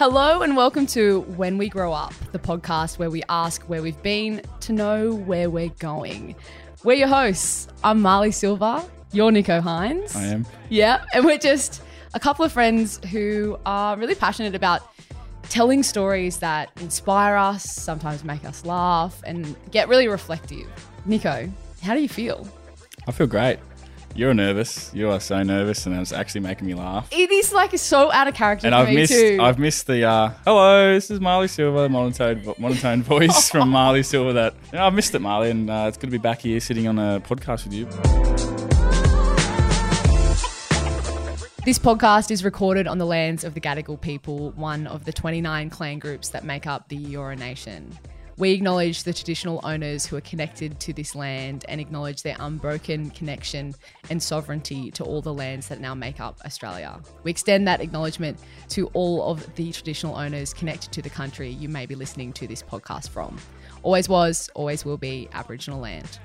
Hello and welcome to When We Grow Up, the podcast where we ask where we've been to know where we're going. We're your hosts. I'm Marlee Silva. You're Nicho Hynes. I am. Yeah, and we're just a couple of friends who are really passionate about telling stories that inspire us, sometimes make us laugh, and get really reflective. Nicho, how do you feel? I feel great. You're nervous. You are so nervous, and it's actually making me laugh. It is like so out of character And for I've me missed, too. I've missed the uh, hello. This is Marlee Silva, monotone, monotone voice from Marlee Silva. That you know, I've missed it, Marlee, and uh, it's good to be back here sitting on a podcast with you. This podcast is recorded on the lands of the Gadigal people, one of the 29 clan groups that make up the Eora Nation. We acknowledge the traditional owners who are connected to this land and acknowledge their unbroken connection and sovereignty to all the lands that now make up Australia. We extend that acknowledgement to all of the traditional owners connected to the country you may be listening to this podcast from. Always was, always will be Aboriginal land.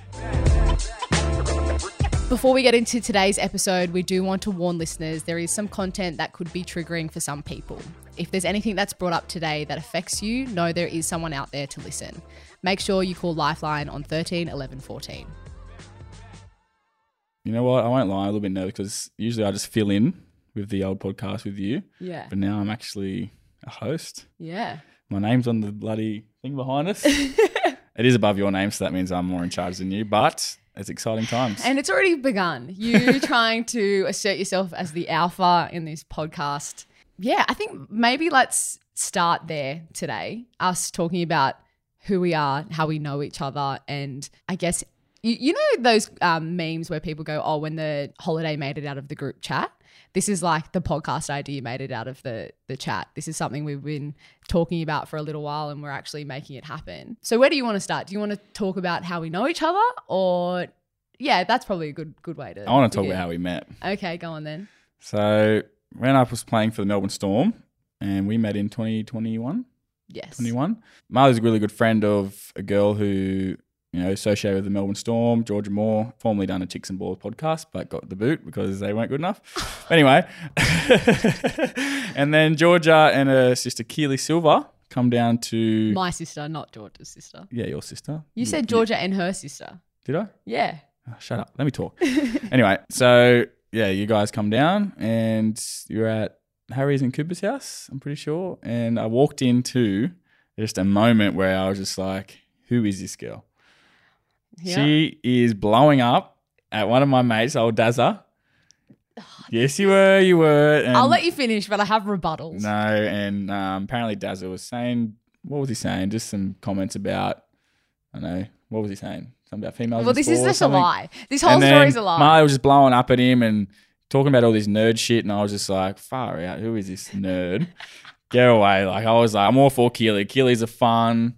Before we get into today's episode, we do want to warn listeners there is some content that could be triggering for some people. If there's anything that's brought up today that affects you, know there is someone out there to listen. Make sure you call Lifeline on 13 11 14. You know what? I won't lie, I'm a little bit nervous because usually I just fill in with the old podcast with you, Yeah. but now I'm actually a host. Yeah. My name's on the bloody thing behind us. it is above your name, so that means I'm more in charge than you. But it's exciting times. And it's already begun. You trying to assert yourself as the alpha in this podcast. Yeah, I think maybe let's start there today. Us talking about who we are, how we know each other, and I guess you, you know those um, memes where people go, "Oh, when the holiday made it out of the group chat." This is like the podcast idea made it out of the the chat. This is something we've been talking about for a little while, and we're actually making it happen. So, where do you want to start? Do you want to talk about how we know each other, or yeah, that's probably a good good way to. I want to talk about how we met. Okay, go on then. So when I was playing for the Melbourne Storm, and we met in 2021. Yes. 21. Marlee's a really good friend of a girl who, you know, associated with the Melbourne Storm, Georgia Moore, formerly done a Chicks and Balls podcast, but got the boot because they weren't good enough. anyway, and then Georgia and her sister Keely Silva come down to, My sister, not Georgia's sister. yeah, your sister. You said Georgia and her sister. Did I? Yeah. Oh, shut up. Let me talk. anyway, so yeah, you guys come down and you're at Harry's and Cooper's house, I'm pretty sure. And I walked into just a moment where I was just like, who is this girl? Yeah. She is blowing up at one of my mates, old Dazza. yes, you were, you were. And I'll let you finish, but I have rebuttals. No, and um, apparently Dazza was saying, what was he saying? Just some comments about, I don't know, what was he saying? Something about females. well, this is just a lie. This whole then story's a lie. Marlee was just blowing up at him and talking about all this nerd shit, and I was just like, far out, who is this nerd? Get away. Like, I was like, I'm all for Keely. Keely's a fun.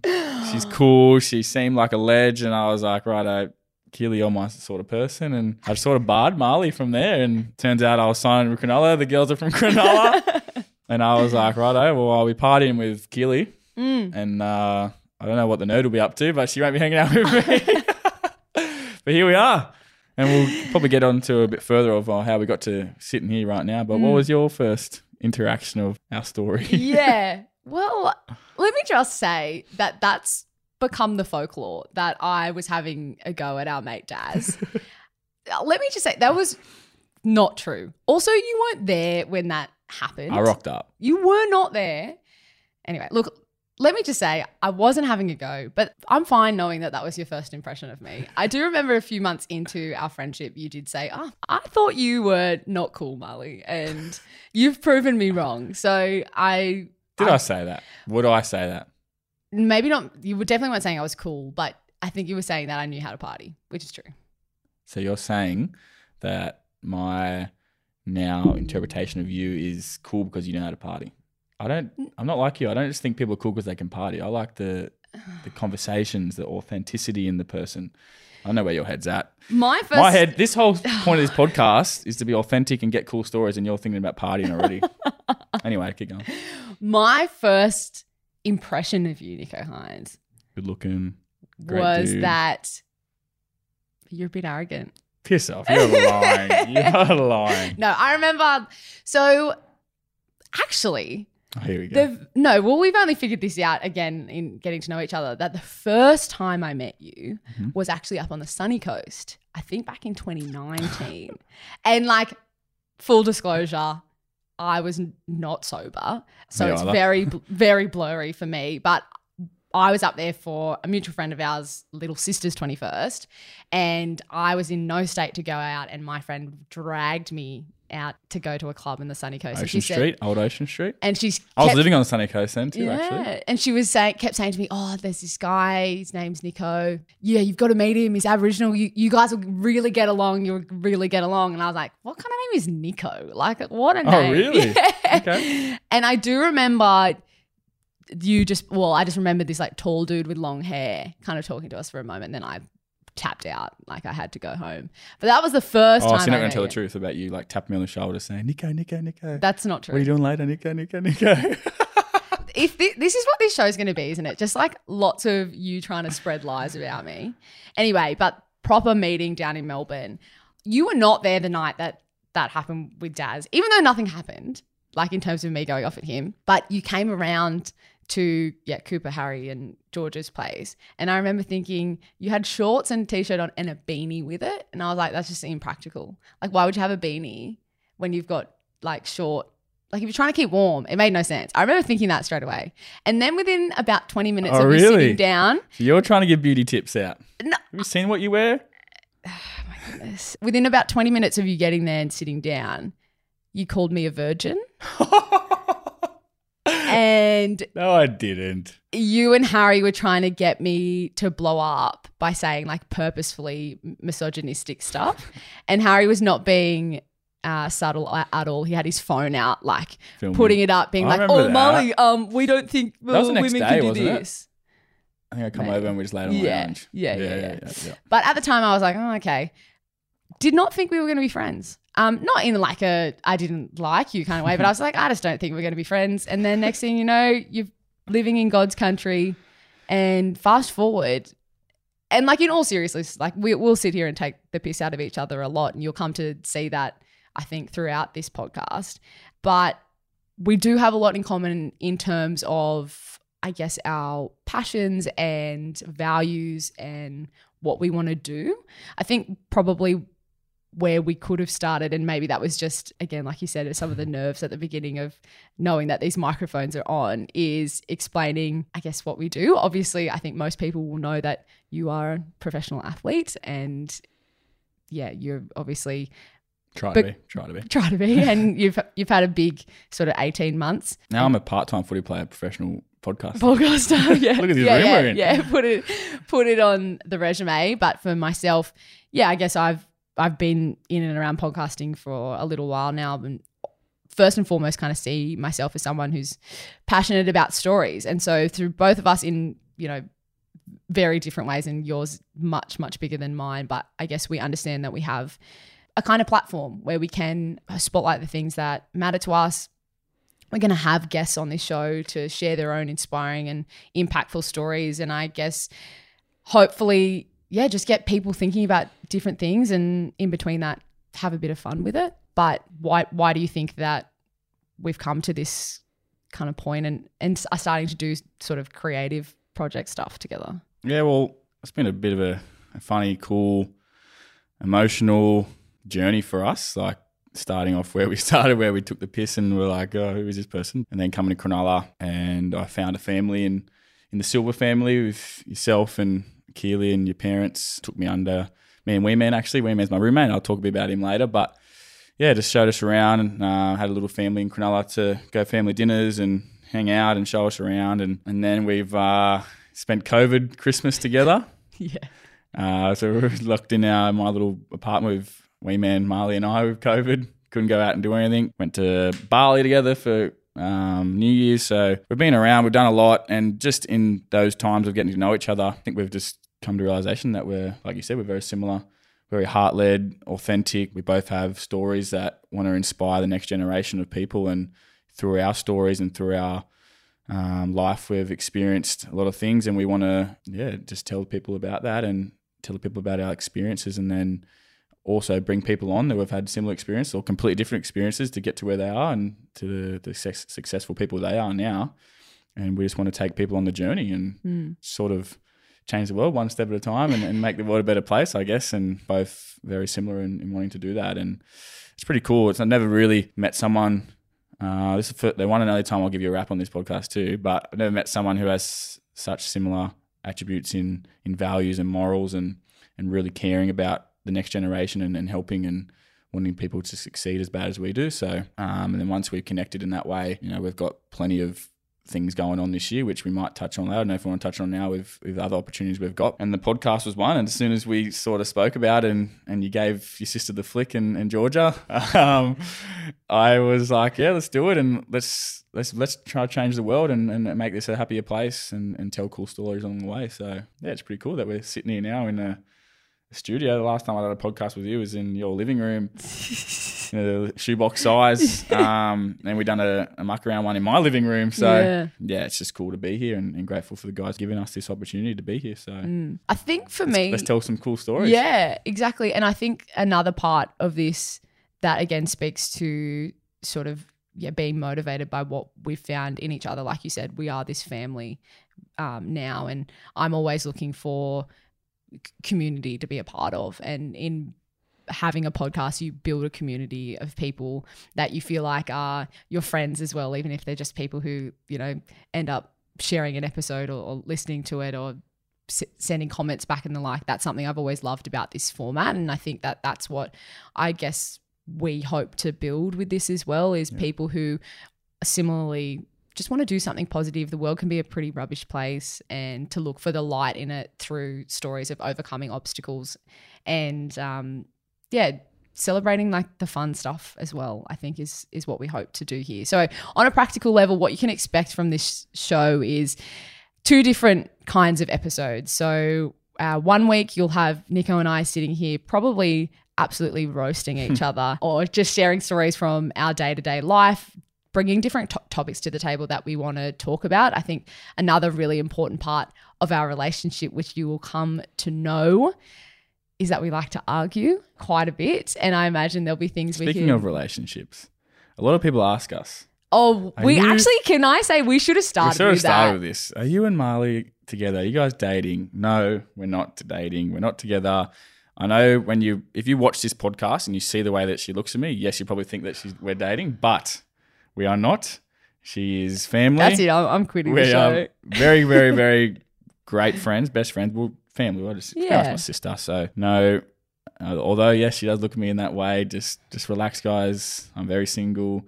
She's cool. She seemed like a ledge, and I was like, right, I. Keely, you're my sort of person. And I sort of barred Marlee from there, and turns out I was signing with Cronulla. The girls are from Cronulla. and I was like, righto, well, I'll be partying with Keely. Mm. And uh, I don't know what the nerd will be up to, but she won't be hanging out with me. but here we are. And we'll probably get on to a bit further of uh, how we got to sitting here right now. But what was your first interaction of our story? yeah. Well, let me just say that that's become the folklore that I was having a go at our mate Daz. Let me just say that was not true. Also, you weren't there when that happened. I rocked up. You were not there. Anyway, look, let me just say, I wasn't having a go, but I'm fine knowing that that was your first impression of me. I do remember a few months into our friendship, you did say, Oh, I thought you were not cool, Marlee, and you've proven me wrong. So I. Did I, say that? Would I say that? Maybe not. You were definitely weren't saying I was cool, but I think you were saying that I knew how to party, which is true. So you're saying that my now interpretation of you is cool because you know how to party. I don't. I'm not like you. I don't just think people are cool because they can party. I like the the conversations, the authenticity in the person. I know where your head's at. My first. My head. This whole point of this podcast is to be authentic and get cool stories, and you're thinking about partying already. anyway, keep going. My first impression of you, Nicho Hynes, Good looking. Great was dude. that you're a bit arrogant. Piss off. You're lying. You're lying. No, I remember. So, actually, here we go. The, no, well, we've only figured this out again in getting to know each other. That the first time I met you Mm-hmm. was actually up on the sunny coast. I think back in 2019, and like full disclosure, I was not sober, so it's very very blurry for me. But I was up there for a mutual friend of ours, little sister's 21st, and I was in no state to go out, and my friend dragged me out to go to a club in the sunny coast. Ocean said, Street, old Ocean Street. and she's I was living on the sunny coast then too, actually. and she was saying, kept saying to me, "Oh, there's this guy. His name's Nicho. Yeah, you've got to meet him. He's Aboriginal. You, you guys will really get along. You'll really get along." And I was like, "What kind of name is Nicho? Like, what a Oh, name!" Oh really? Yeah. Okay. And I do remember you just. Well, I just remembered this like tall dude with long hair, kind of talking to us for a moment. Then I tapped out. Like I had to go home. But that was the first Oh, time. so you're not going to tell the truth about you like tapping me on the shoulder saying, Nicho, Nicho, Nicho. That's not true. what are you doing later, Nicho, Nicho, Nicho? if thi- this is what this show's going to be, isn't it? Just like lots of you trying to spread lies about me. Anyway, but proper meeting down in Melbourne. You were not there the night that that happened with Daz, even though nothing happened, like in terms of me going off at him. But you came around to yeah Cooper, Harry, and George's place, and I remember thinking you had shorts and a t-shirt on and a beanie with it, and I was like, that's just impractical. Like, why would you have a beanie when you've got like short like if you're trying to keep warm, it made no sense. I remember thinking that straight away. And then within about 20 minutes Oh, of really? sitting down, so you're trying to give beauty tips out. No. Have you seen what you wear? Oh, my goodness, within about 20 minutes of you getting there and sitting down, you called me a virgin. And no, I didn't. you and Harry were trying to get me to blow up by saying like purposefully misogynistic stuff. And Harry was not being uh, subtle at all. He had his phone out, like Filming. putting it up, being I like, "Oh, that. Molly, um, we don't think well, next women day, can do wasn't it? I think I come Maybe. over and we just laid on the Yeah. lounge. Yeah, yeah, yeah. yeah, yeah. But at the time, I was like, "Oh, okay." Did not think we were going to be friends. Um, not in like a I didn't like you kind of way, but I was like, I just don't think we're going to be friends. And then next thing you know, you're living in God's country, and fast forward, and like in all seriousness, like we, we'll sit here and take the piss out of each other a lot, and you'll come to see that I think throughout this podcast. But we do have a lot in common in terms of, I guess, our passions and values and what we want to do. I think probably where we could have started, and maybe that was just, again, like you said, some of the mm. nerves at the beginning of knowing that these microphones are on, is explaining, I guess, what we do. Obviously, I think most people will know that you are a professional athlete and yeah, you're obviously Try But- to be. Try to be. try to be, and you've you've had a big sort of eighteen months Now I'm a part-time footy player, professional podcaster. podcaster. Yeah, Look at this yeah, room yeah, we're in. yeah. Put it put it on the resume. But for myself, yeah, I guess I've I've been in and around podcasting for a little while now, and first and foremost, kind of see myself as someone who's passionate about stories, and so through both of us in you know very different ways, and yours much much bigger than mine. But I guess we understand that we have a kind of platform where we can spotlight the things that matter to us. We're going to have guests on this show to share their own inspiring and impactful stories. And I guess hopefully, yeah, just get people thinking about different things and in between that, have a bit of fun with it. But why, why do you think that we've come to this kind of point and, and are starting to do sort of creative project stuff together? Yeah, well, it's been a bit of a, a funny, cool, emotional journey for us. Like starting off where we started, where we took the piss and we're like, oh, who is this person? And then coming to Cronulla, and I found a family in in the Silva family with yourself and Keely and your parents. Took me under me and Wee Man actually. Wee Man's my roommate. I'll talk a bit about him later, but. Yeah, just showed us around and uh, had a little family in Cronulla to go family dinners and hang out and show us around. And, and then we've uh, spent COVID Christmas together. Yeah. Uh, so we were locked in our my little apartment with Wee Man, Marlee, and I with COVID. Couldn't go out and do anything. Went to Bali together for um, New Year's. So we've been around. We've done a lot, and just in those times of getting to know each other, I think we've just come to realization that we're, like you said, we're very similar. Very heart led, authentic. We both have stories that want to inspire the next generation of people, and through our stories and through our um, life, we've experienced a lot of things, and we want to, yeah, just tell people about that and tell people about our experiences, and then also bring people on who have had similar experiences or completely different experiences to get to where they are and to the, the success, successful people they are now. And we just want to take people on the journey and sort of change the world one step at a time and, and make the world a better place, I guess. And both very similar in, in wanting to do that. And it's pretty cool. It's I've never really met someone. Uh, this is for, the one and only time I'll give you a wrap on this podcast too. But I've never met someone who has such similar attributes in in values and morals and and really caring about the next generation and, and helping and wanting people to succeed as bad as we do. So, um, and then once we've connected in that way, you know, we've got plenty of things going on this year, which we might touch on. I don't know if we want to touch on now with, with other opportunities we've got. And the podcast was one. And as soon as we sort of spoke about it and, and you gave your sister the flick in, in Georgia, um, I was like, yeah, let's do it. And let's, let's, let's try to change the world and, and make this a happier place and, and tell cool stories along the way. So yeah, it's pretty cool that we're sitting here now in a, studio. The last time I did a podcast with you was in your living room, you know, the shoebox size. Um, and we done a, a muck around one in my living room. So Yeah. yeah, it's just cool to be here and, and grateful for the guys giving us this opportunity to be here. So I think for me, let's tell some cool stories. Yeah, exactly. And I think another part of this that again speaks to sort of yeah being motivated by what we've found in each other. Like you said, we are this family um, now, and I'm always looking for community to be a part of, and in having a podcast you build a community of people that you feel like are your friends as well even if they're just people who you know end up sharing an episode or, or listening to it or s- sending comments back and the like. That's something i've always loved about this format. And i think that that's what i guess we hope to build with this as well is people who similarly just want to do something positive the world can be a pretty rubbish place and to look for the light in it through stories of overcoming obstacles and um, yeah celebrating like the fun stuff as well i think is is what we hope to do here so on a practical level what you can expect from this show is two different kinds of episodes. So uh, one week you'll have Nicho and I sitting here probably absolutely roasting each other or just sharing stories from our day to day life. Bringing different to- topics to the table that we want to talk about. I think another really important part of our relationship, which you will come to know, is that we like to argue quite a bit. And I imagine there'll be things we Speaking of relationships, a lot of people ask us. oh, we you- actually, can I say we should have We started sort of with started that? with this. Are you and Marlee together? Are you guys dating? No, we're not dating. We're not together. I know when you, if you watch this podcast and you see the way that she looks at me, yes, you probably think that she's we're dating, but we are not. She is family. That's it. I'm, I'm quitting the We show. are very, very, very great friends, best friends. Well, family. I just yeah. My sister. So no. Uh, although yes, she does look at me in that way. Just, just relax, guys. I'm very single.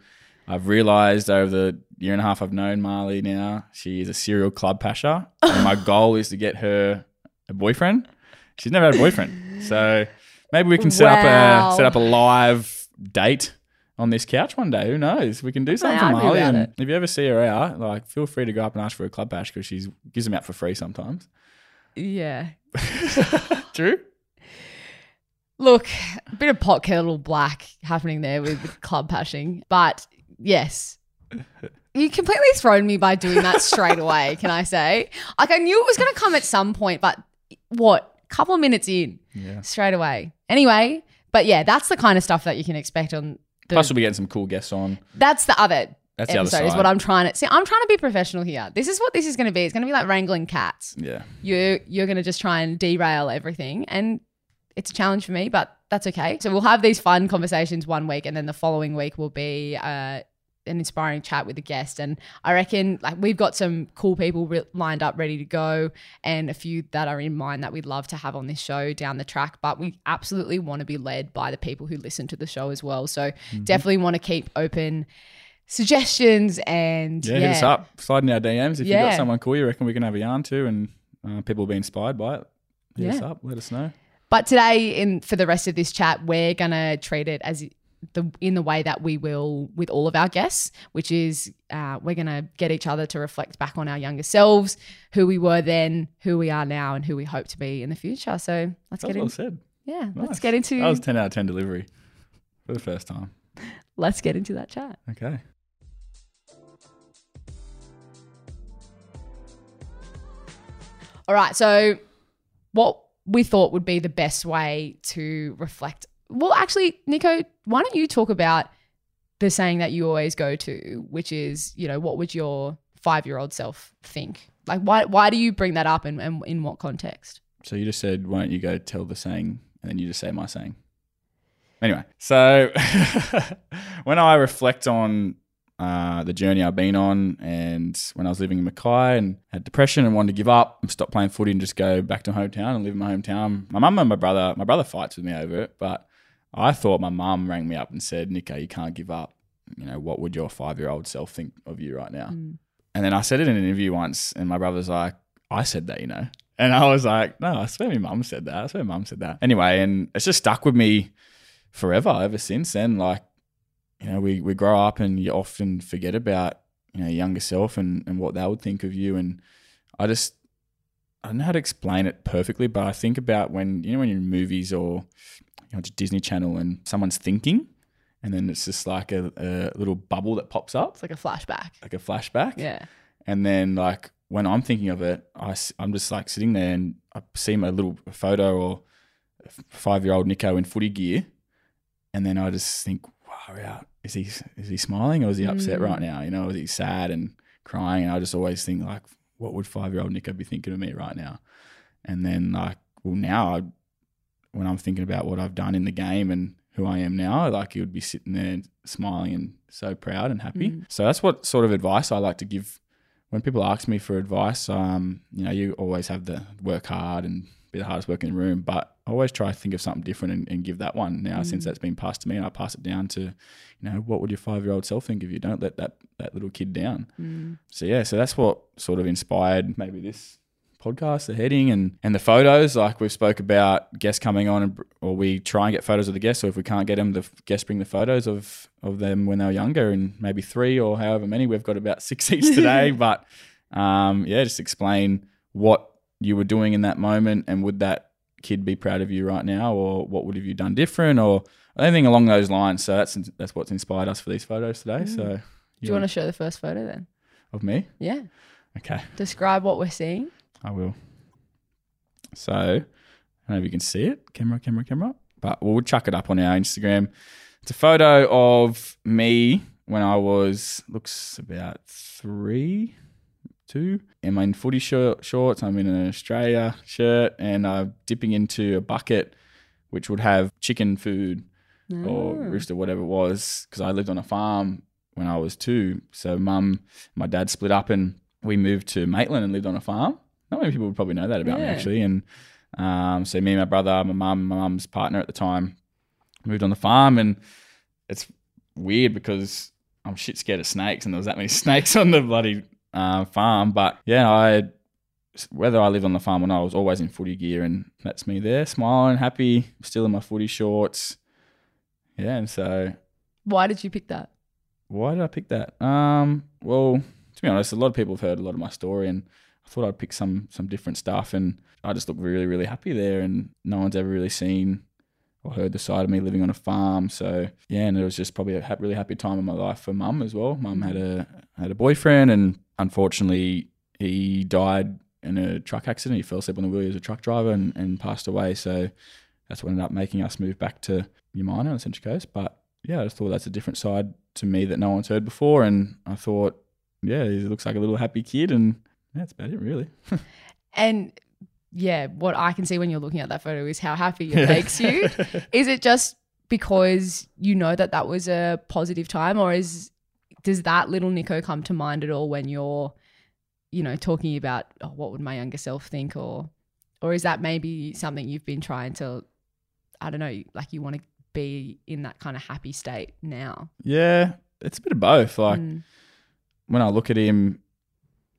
I've realised over the year and a half I've known Marlee now, she is a serial club pasher, and my goal is to get her a boyfriend. She's never had a boyfriend, so maybe we can set Wow. up a set up a live date on this couch one day. Who knows? We can do something for Marlee. And if you ever see her out, like feel free to go up and ask for a club bash because she gives them out for free sometimes. Yeah. True. Look, a bit of pot kettle black happening there with, club pashing. But yes, you completely thrown me by doing that straight away, can I say? Like, I knew it was going to come at some point, but what? Couple of minutes in, Yeah. straight away. Anyway, but yeah, that's the kind of stuff that you can expect on the. Plus, we'll be getting some cool guests on. that's the other That's the other side. is what I'm trying to see. I'm trying to be professional here. This is what this is going to be. It's going to be like wrangling cats. yeah. you you're going to just try and derail everything and it's a challenge for me but that's okay so we'll have these fun conversations one week and then the following week will be uh, an inspiring chat with a guest and i reckon like we've got some cool people re- lined up ready to go and a few that are in mind that we'd love to have on this show down the track but we absolutely want to be led by the people who listen to the show as well so Mm-hmm. definitely want to keep open suggestions and Yeah, hit us up. Slide in our DMs if you've got someone cool you reckon we can have a yarn to and uh, people will be inspired by it. Hit us up. Let us know. But today, in for the rest of this chat, we're gonna treat it as the in the way that we will with all of our guests, which is uh, we're gonna get each other to reflect back on our younger selves, who we were then, who we are now, and who we hope to be in the future. So let's That get in. well said. Yeah, let's get into That was 10 out of 10 delivery for the first time. let's get into that chat. Okay. All right, so what we thought would be the best way to reflect Well, actually, Nicho, why don't you talk about the saying that you always go to, which is, you know, what would your five year old self think? Like, why why do you bring that up and, and in what context? So you just said, why don't you go tell the saying, and then you just say my saying. Anyway, so when I reflect on uh, the journey I've been on, and when I was living in Mackay and had depression and wanted to give up and stop playing footy and just go back to hometown and live in my hometown, my mum and my brother, my brother fights with me over it, but I thought my mum rang me up and said, Nicho, you can't give up. You know, what would your five year old self think of you right now? Mm. And then I said it in an interview once, and my brother's like, I said that, you know. And I was like, no, I swear my mum said that. I swear my mum said that. Anyway, and it's just stuck with me forever ever since then. Like, you know, we, we grow up and you often forget about, you know, your younger self and, and what they would think of you. And I just, I don't know how to explain it perfectly, but I think about when, you know, when you're in movies or, you know, Disney Channel and someone's thinking, and then it's just like a, a little bubble that pops up, It's like a flashback. like a flashback. Yeah. And then like when I'm thinking of it, I, I'm just like sitting there and I see my little photo or five year old Nicho in footy gear. And then I just think, wow, is he, is he smiling or is he upset Mm. right now? You know, is he sad and crying? And I just always think like, what would five year old Nicho be thinking of me right now? And then like, well, now I, when I'm thinking about what I've done in the game and who I am now, like he would be sitting there smiling and so proud and happy. Mm. So that's what sort of advice I like to give when people ask me for advice. Um, you know, you always have the work hard and be the hardest work in the room, but I always try to think of something different and, and give that one now since Mm. that's been passed to me and I pass it down to, you know, what would your five year old self think of you? Don't let that, that little kid down. Mm. So yeah, so that's what sort of inspired maybe this podcast, the heading and and the photos. Like we've spoke about guests coming on, and, or we try and get photos of the guests. So if we can't get them, the guests bring the photos of of them when they were younger, and maybe three or however many. We've got about six each today, but um, yeah, just explain what you were doing in that moment, and would that kid be proud of you right now, or what would have you done different, or anything along those lines. So that's that's what's inspired us for these photos today. Mm. So Do you want to show the first photo then? of me? Yeah. Okay. Describe what we're seeing. I will. So, I don't know if you can see it. Camera, camera, camera. But we'll chuck it up on our Instagram. It's a photo of me when I was, looks about three, two. I'm in footy shirt, shorts. I'm in an Australia shirt and I'm dipping into a bucket which would have chicken food or Ah. rooster, whatever it was, because I lived on a farm when I was two. So mum, my dad split up and we moved to Maitland and lived on a farm. Not many people would probably know that about me actually. And um, so me and my brother, my mum, my mum's partner at the time, moved on the farm, and it's weird because I'm shit scared of snakes, and there was that many snakes on the bloody uh, farm. But yeah, I whether I lived on the farm or not, I was always in footy gear, and that's me there, smiling, happy, still in my footy shorts. Yeah, and so Why did you pick that? why did I pick that? Um, well, to be honest, a lot of people have heard a lot of my story, and thought I'd pick some some different stuff, and I just look really really happy there, and no one's ever really seen or heard the side of me living on a farm. So yeah, and it was just probably a really happy time in my life for mum as well. Mum had a had a boyfriend, and unfortunately, he died in a truck accident. He fell asleep on the wheel. He was a truck driver and, and passed away. So that's what ended up making us move back to Umina on the Central Coast. But yeah, I just thought that's a different side to me that no one's heard before. And I thought, yeah, he looks like a little happy kid. And that's about it, really. And yeah, what I can see when you're looking at that photo is how happy it makes you. Is it just because you know that that was a positive time, or is does that little Nicho come to mind at all when you're, you know, talking about oh, what would my younger self think, or or is that maybe something you've been trying to, I don't know, like you want to be in that kind of happy state now? yeah, it's a bit of both. Like Mm. when I look at him,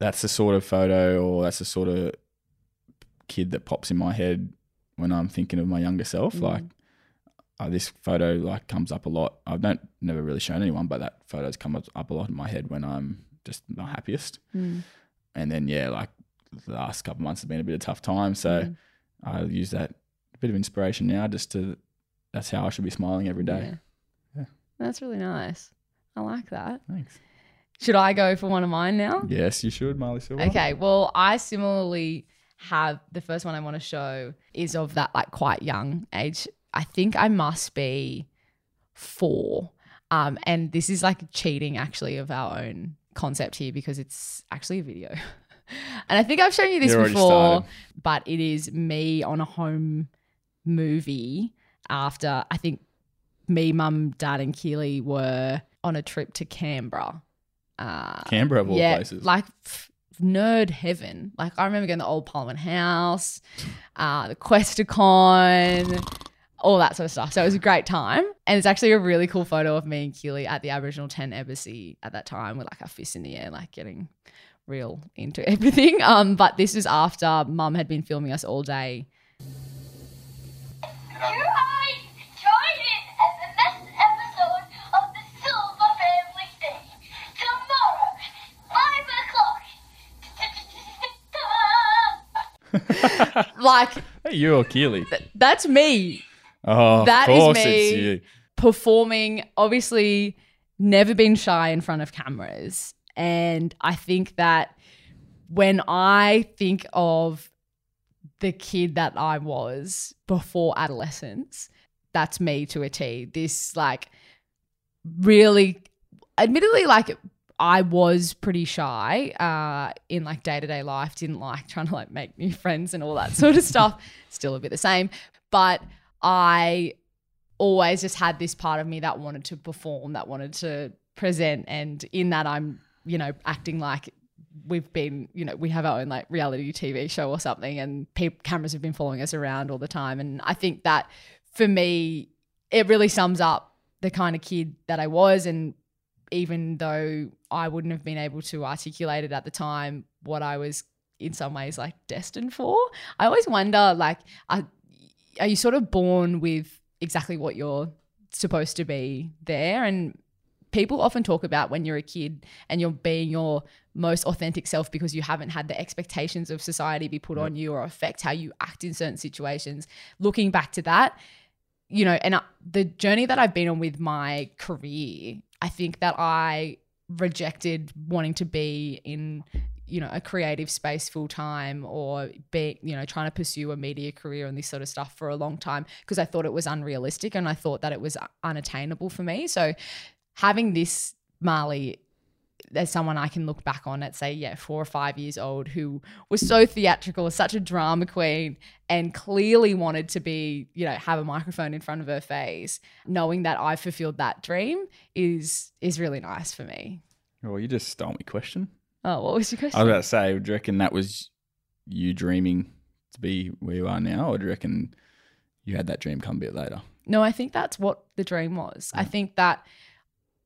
that's the sort of photo or that's the sort of kid that pops in my head when I'm thinking of my younger self. Mm. Like uh, this photo like comes up a lot. I don't never really shown anyone, but that photo's come up- up a lot in my head when I'm just the happiest. Mm. And then yeah, like the last couple of months has been a bit of a tough time, so Mm. I use that bit of inspiration now just to. That's how I should be smiling every day. Yeah. Yeah. That's really nice. I like that. Thanks. Should I go for one of mine now? Yes, you should, Marlee Silva. Okay. Well, I similarly have the first one I want to show is of that like quite young age I think I must be four. Um, and this is like cheating actually of our own concept here because it's actually a video. and I think I've shown you this You're before, but it is me on a home movie after I think me, mum, dad, and Keely were on a trip to Canberra. Uh, Canberra of all yeah, places. like nerd heaven. Like I remember going to the old Parliament House, uh, the Questacon, all that sort of stuff. So it was a great time, and it's actually a really cool photo of me and Keely at the Aboriginal Tent Embassy at that time with like our fists in the air, like getting real into everything. Um, but this is after Mum had been filming us all day. Like Hey, you or Keely? that's me. Oh, That is me. performing obviously never been shy in front of cameras and i think that when i think of the kid that i was before adolescence that's me to a t this like really admittedly like i was pretty shy uh in like day-to-day life didn't like trying to like make new friends and all that sort of stuff still a bit the same but i always just had this part of me that wanted to perform, that wanted to present. And in that, I'm, you know, acting like we've been, you know, we have our own like reality TV show or something, and pe- cameras have been following us around all the time. And I think that for me, it really sums up the kind of kid that I was. And even though I wouldn't have been able to articulate it at the time, what I was in some ways like destined for, I always wonder, like, are, are you sort of born with exactly what you're supposed to be there? And people often talk about when you're a kid and you're being your most authentic self because you haven't had the expectations of society be put on you or affect how you act in certain situations. Looking back to that you know and uh, the journey that I've been on with my career I think that I rejected wanting to be in you know a creative space full time or be you know trying to pursue a media career and this sort of stuff for a long time because I thought it was unrealistic and I thought that it was unattainable for me. So having this Marley as someone I can look back on at say yeah 4 or 5 years old who was so theatrical such a drama queen and clearly wanted to be you know have a microphone in front of her face knowing that I fulfilled that dream is is really nice for me Well, you just stole my question. oh what was your question I was about to say, do you reckon that was you dreaming to be where you are now, or do you reckon you had that dream come a bit later? No, I think that's what the dream was. I think that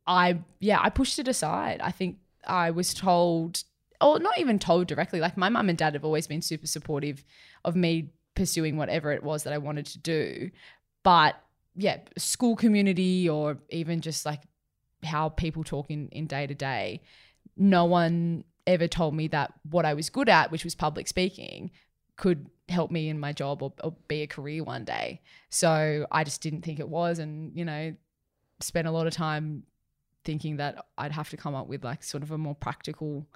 I, yeah, I pushed it aside. I think I was told, or not even told directly, like my mum and dad have always been super supportive of me pursuing whatever it was that I wanted to do. But yeah, school community or even just like how people talk in, in day to day, no one ever told me that what I was good at, which was public speaking, could help me in my job or, or be a career one day. So I just didn't think it was, and you know, spent a lot of time thinking that I'd have to come up with like sort of a more practical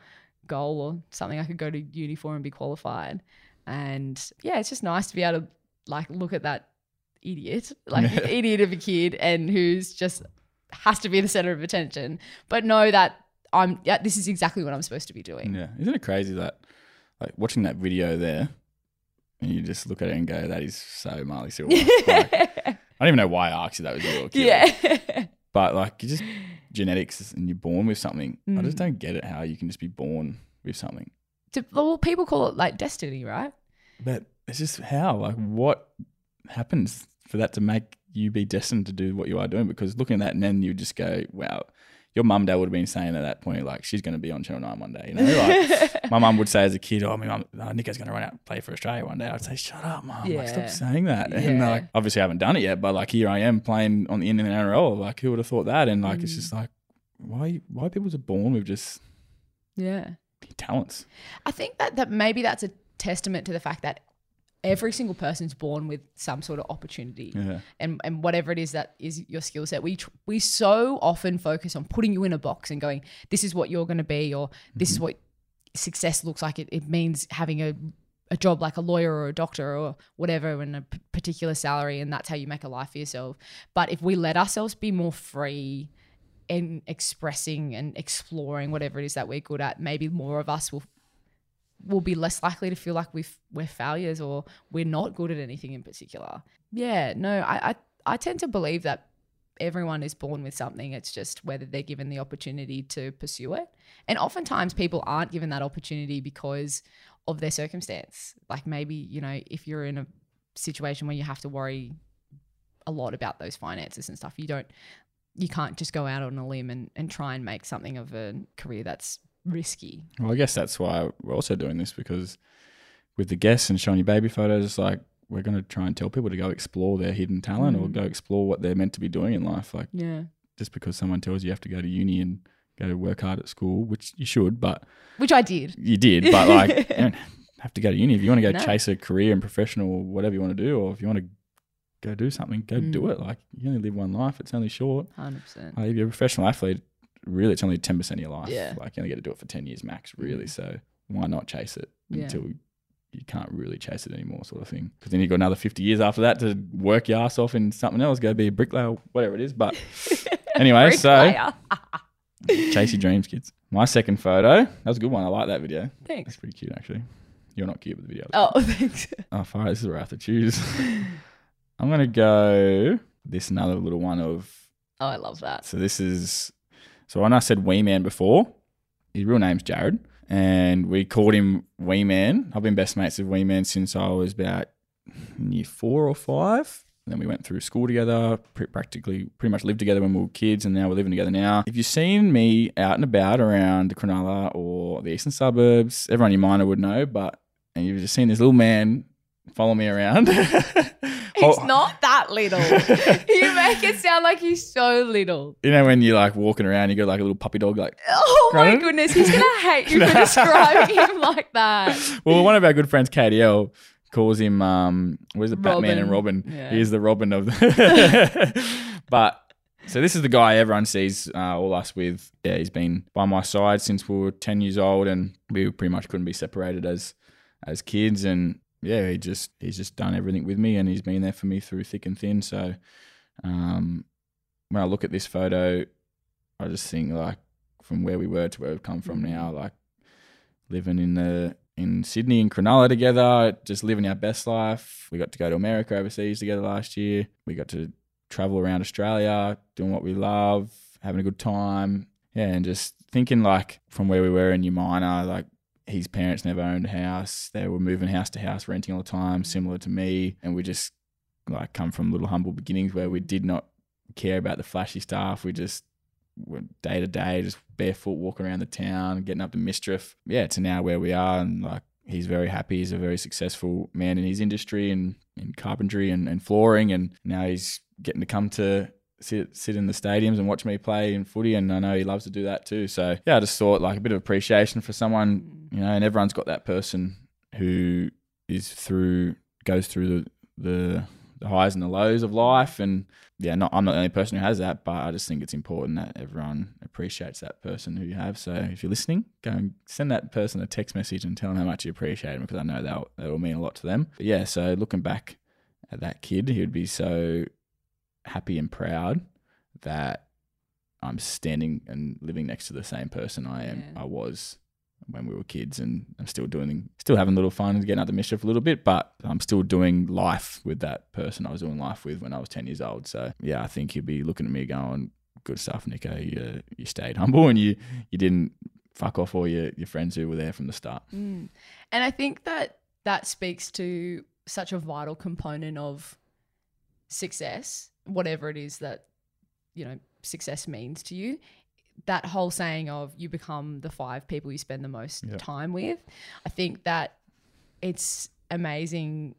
goal or something I could go to uni for and be qualified. And yeah, it's just nice to be able to like look at that idiot, like idiot of a kid, and who's just has to be the center of attention, but know that I'm yeah, this is exactly what I'm supposed to be doing. Yeah, isn't it crazy that like watching that video there, and you just look at it and go, "That is so Marlee Silva." Like, I don't even know why I asked you that was your kid. yeah. But like you just genetics and you're born with something. I Mm. just don't get it how you can just be born with something. To- well, people call it like destiny, right? But it's just how like what happens for that to make you be destined to do what you are doing? Because looking at that and then you just go, "Wow." Your mum, dad would have been saying at that point, like, she's going to be on Channel 9 one day. You know, like, my mum would say as a kid, oh, my mum, oh, Nicho's going to run out and play for Australia one day. I'd say, shut up, mum. Like, stop saying that. And like, obviously, I haven't done it yet, but like, here I am playing on the Indian NRL. Like, who would have thought that? And like, Mm. it's just like, why, why people are born with just Yeah. talents? I think that that maybe that's a testament to the fact that every single person's born with some sort of opportunity. Yeah. And, and whatever it is that is your skill set, we tr- we so often focus on putting you in a box and going, this is what you're going to be, or this is mm-hmm. what success looks like. It, it means having a a job like a lawyer or a doctor or whatever and a p- particular salary and that's how you make a life for yourself but if we let ourselves be more free in expressing and exploring whatever it is that we're good at maybe more of us will will be less likely to feel like we've, we're failures or we're not good at anything in particular. Yeah no I, I i tend to believe that everyone is born with something. It's just whether they're given the opportunity to pursue it. And oftentimes people aren't given that opportunity because of their circumstance. Like maybe, you know, if you're in a situation where you have to worry a lot about those finances and stuff, you don't you can't just go out on a limb and, and try and make something of a career that's risky. Well, I guess that's why we're also doing this because with the guests and showing you baby photos, it's like we're going to try and tell people to go explore their hidden talent or Mm. go explore what they're meant to be doing in life. Like Yeah. just because someone tells you you have to go to uni and go to work hard at school, which you should, but Which I did. you did, but like you don't have to go to uni if you want to go No. chase a career and professional or whatever you want to do, or if you want to go do something, go do Mm. it. Like you only live one life; it's only short. 100%. Like, if you're a professional athlete, really, it's only ten percent of your life. Yeah. Like you only get to do it for ten years max, really. Mm. So why not chase it Yeah. until you can't really chase it anymore, sort of thing? Because then you've got another fifty years after that to work your ass off in something else, go be a bricklayer, whatever it is. But anyway, so chase your dreams, kids. My second photo, that was a good one. I like that video. That's Thanks. pretty cute, actually. You're not cute, with the video. Oh, thanks. Oh, fine. This is where I have to choose. I'm gonna go this another little one of. Oh, I love that. So this is. So when I said Wee Man before, his real name's Jared, and we called him Wee Man. I've been best mates with Wee Man since I was about year four or five. And then we went through school together, practically pretty much lived together when we were kids, and now we're living together now. If you've seen me out and about around Cronulla or the eastern suburbs, everyone Umina would know, but and you've just seen this little man follow me around. He's not that little. you make it sound like he's so little. You know when you're like walking around, you got like a little puppy dog, like. Oh my Right? goodness, he's gonna hate you for describing him like that. Well, one of our good friends, KDL, calls him um, what is it, Batman and Robin. Robin. Yeah. He's the Robin of the. but so this is the guy everyone sees uh, all us with. Yeah, he's been by my side since we were ten years old, and we pretty much couldn't be separated as as kids. And yeah, he just he's just done everything with me, and he's been there for me through thick and thin. So um, when I look at this photo, I just think like from where we were to where we've come from now, like living in the in Sydney and Cronulla together, just living our best life. We got to go to America overseas together last year. We got to travel around Australia, doing what we love, having a good time. Yeah, and just thinking like from where we were in Umina, like his parents never owned a house. They were moving house to house, renting all the time, similar to me. And we just like come from little humble beginnings where we did not care about the flashy stuff. We just went day to day, just barefoot walking around the town, getting up to mischief. Yeah, to now where we are, and like he's very happy. He's a very successful man in his industry and in carpentry and, and flooring, and now he's getting to come to sit sit in the stadiums and watch me play in footy, and I know he loves to do that too. So yeah, I just thought like a bit of appreciation for someone, you know, and everyone's got that person who is through goes through the the, the highs and the lows of life, and yeah, not I'm not the only person who has that, but I just think it's important that everyone appreciates that person who you have. So if you're listening, go and send that person a text message and tell them how much you appreciate them because I know that that will mean a lot to them. But yeah, so looking back at that kid, he would be so happy and proud that I'm standing and living next to the same person I am Yeah. I was when we were kids and I'm still doing still having a little fun and getting out the mischief a little bit, but I'm still doing life with that person I was doing life with when I was ten years old. So yeah, I think he'd be looking at me going, Good stuff, Nicho. You you stayed humble and you you didn't fuck off all your, your friends who were there from the start. Mm. And I think that that speaks to such a vital component of success, whatever it is that, you know, success means to you. That whole saying of you become the five people you spend the most Yeah. time with. I think that it's amazing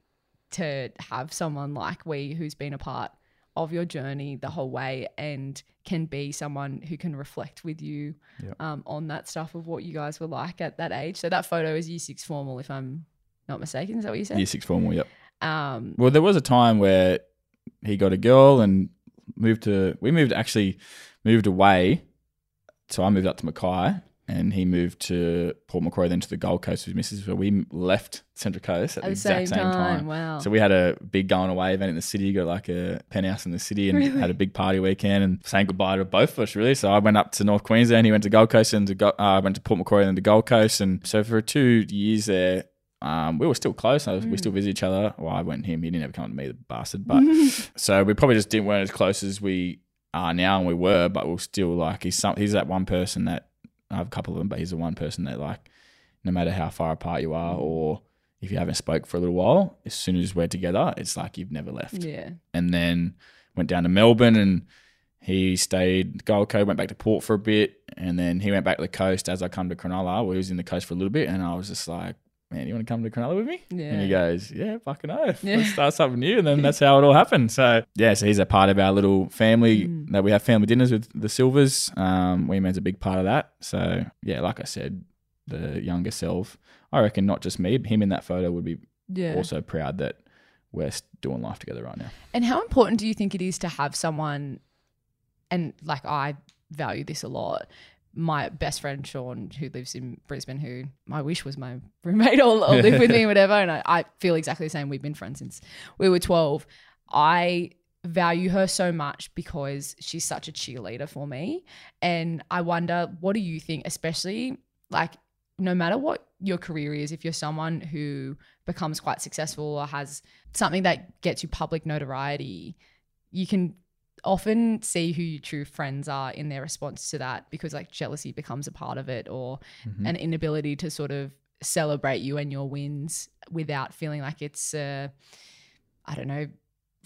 to have someone like Wee who's been a part of your journey the whole way and can be someone who can reflect with you Yeah. um, on that stuff of what you guys were like at that age. So that photo is year six formal, if I'm not mistaken. Is that what you said? Year six formal, yep. Um, Well, there was a time where he got a girl and moved to. We moved actually moved away. So I moved up to Mackay and he moved to Port Macquarie, then to the Gold Coast with Mrs. So we left Central Coast at, At the exact same time. time, wow. So we had a big going away event in the city, got like a penthouse in the city, and Really? had a big party weekend, and saying goodbye to both of us really. So I went up to North Queensland, he went to Gold Coast, and to Go- uh, I went to Port Macquarie and then to Gold Coast, and so for two years there. Um, we were still close. I was- We Mm. still visit each other. Well, I went him. He didn't ever come to me, the bastard. But so we probably just didn't weren't as close as we are now, and we were. But we're still like he's some. He's that one person that I have a couple of them, but he's the one person that like, no matter how far apart you are, or if you haven't spoke for a little while, as soon as we're together, it's like you've never left. Yeah. And then went down to Melbourne, and he stayed Gold Coast, went back to Port for a bit, and then he went back to the coast as I come to Cronulla. He was in the coast for a little bit, and I was just like. Man, you want to come to Cronulla with me? Yeah. And he goes, Yeah, fucking oath. Yeah. Let's start something new. And then that's how it all happened. So, yeah, so he's a part of our little family Mm. that we have family dinners with the Silvas. Um, Wee Man's a big part of that. So, yeah, like I said, the younger self, I reckon not just me, him in that photo would be Yeah. also proud that we're doing life together right now. And how important do you think it is to have someone, and like I value this a lot. My best friend Sean, who lives in Brisbane, who my wish was my roommate or, or live with me, whatever. And I, I feel exactly the same. We've been friends since we were 12. I value her so much because she's such a cheerleader for me. And I wonder, what do you think, especially like no matter what your career is, if you're someone who becomes quite successful or has something that gets you public notoriety, you can often see who your true friends are in their response to that because like jealousy becomes a part of it or Mhm. an inability to sort of celebrate you and your wins without feeling like it's a I don't know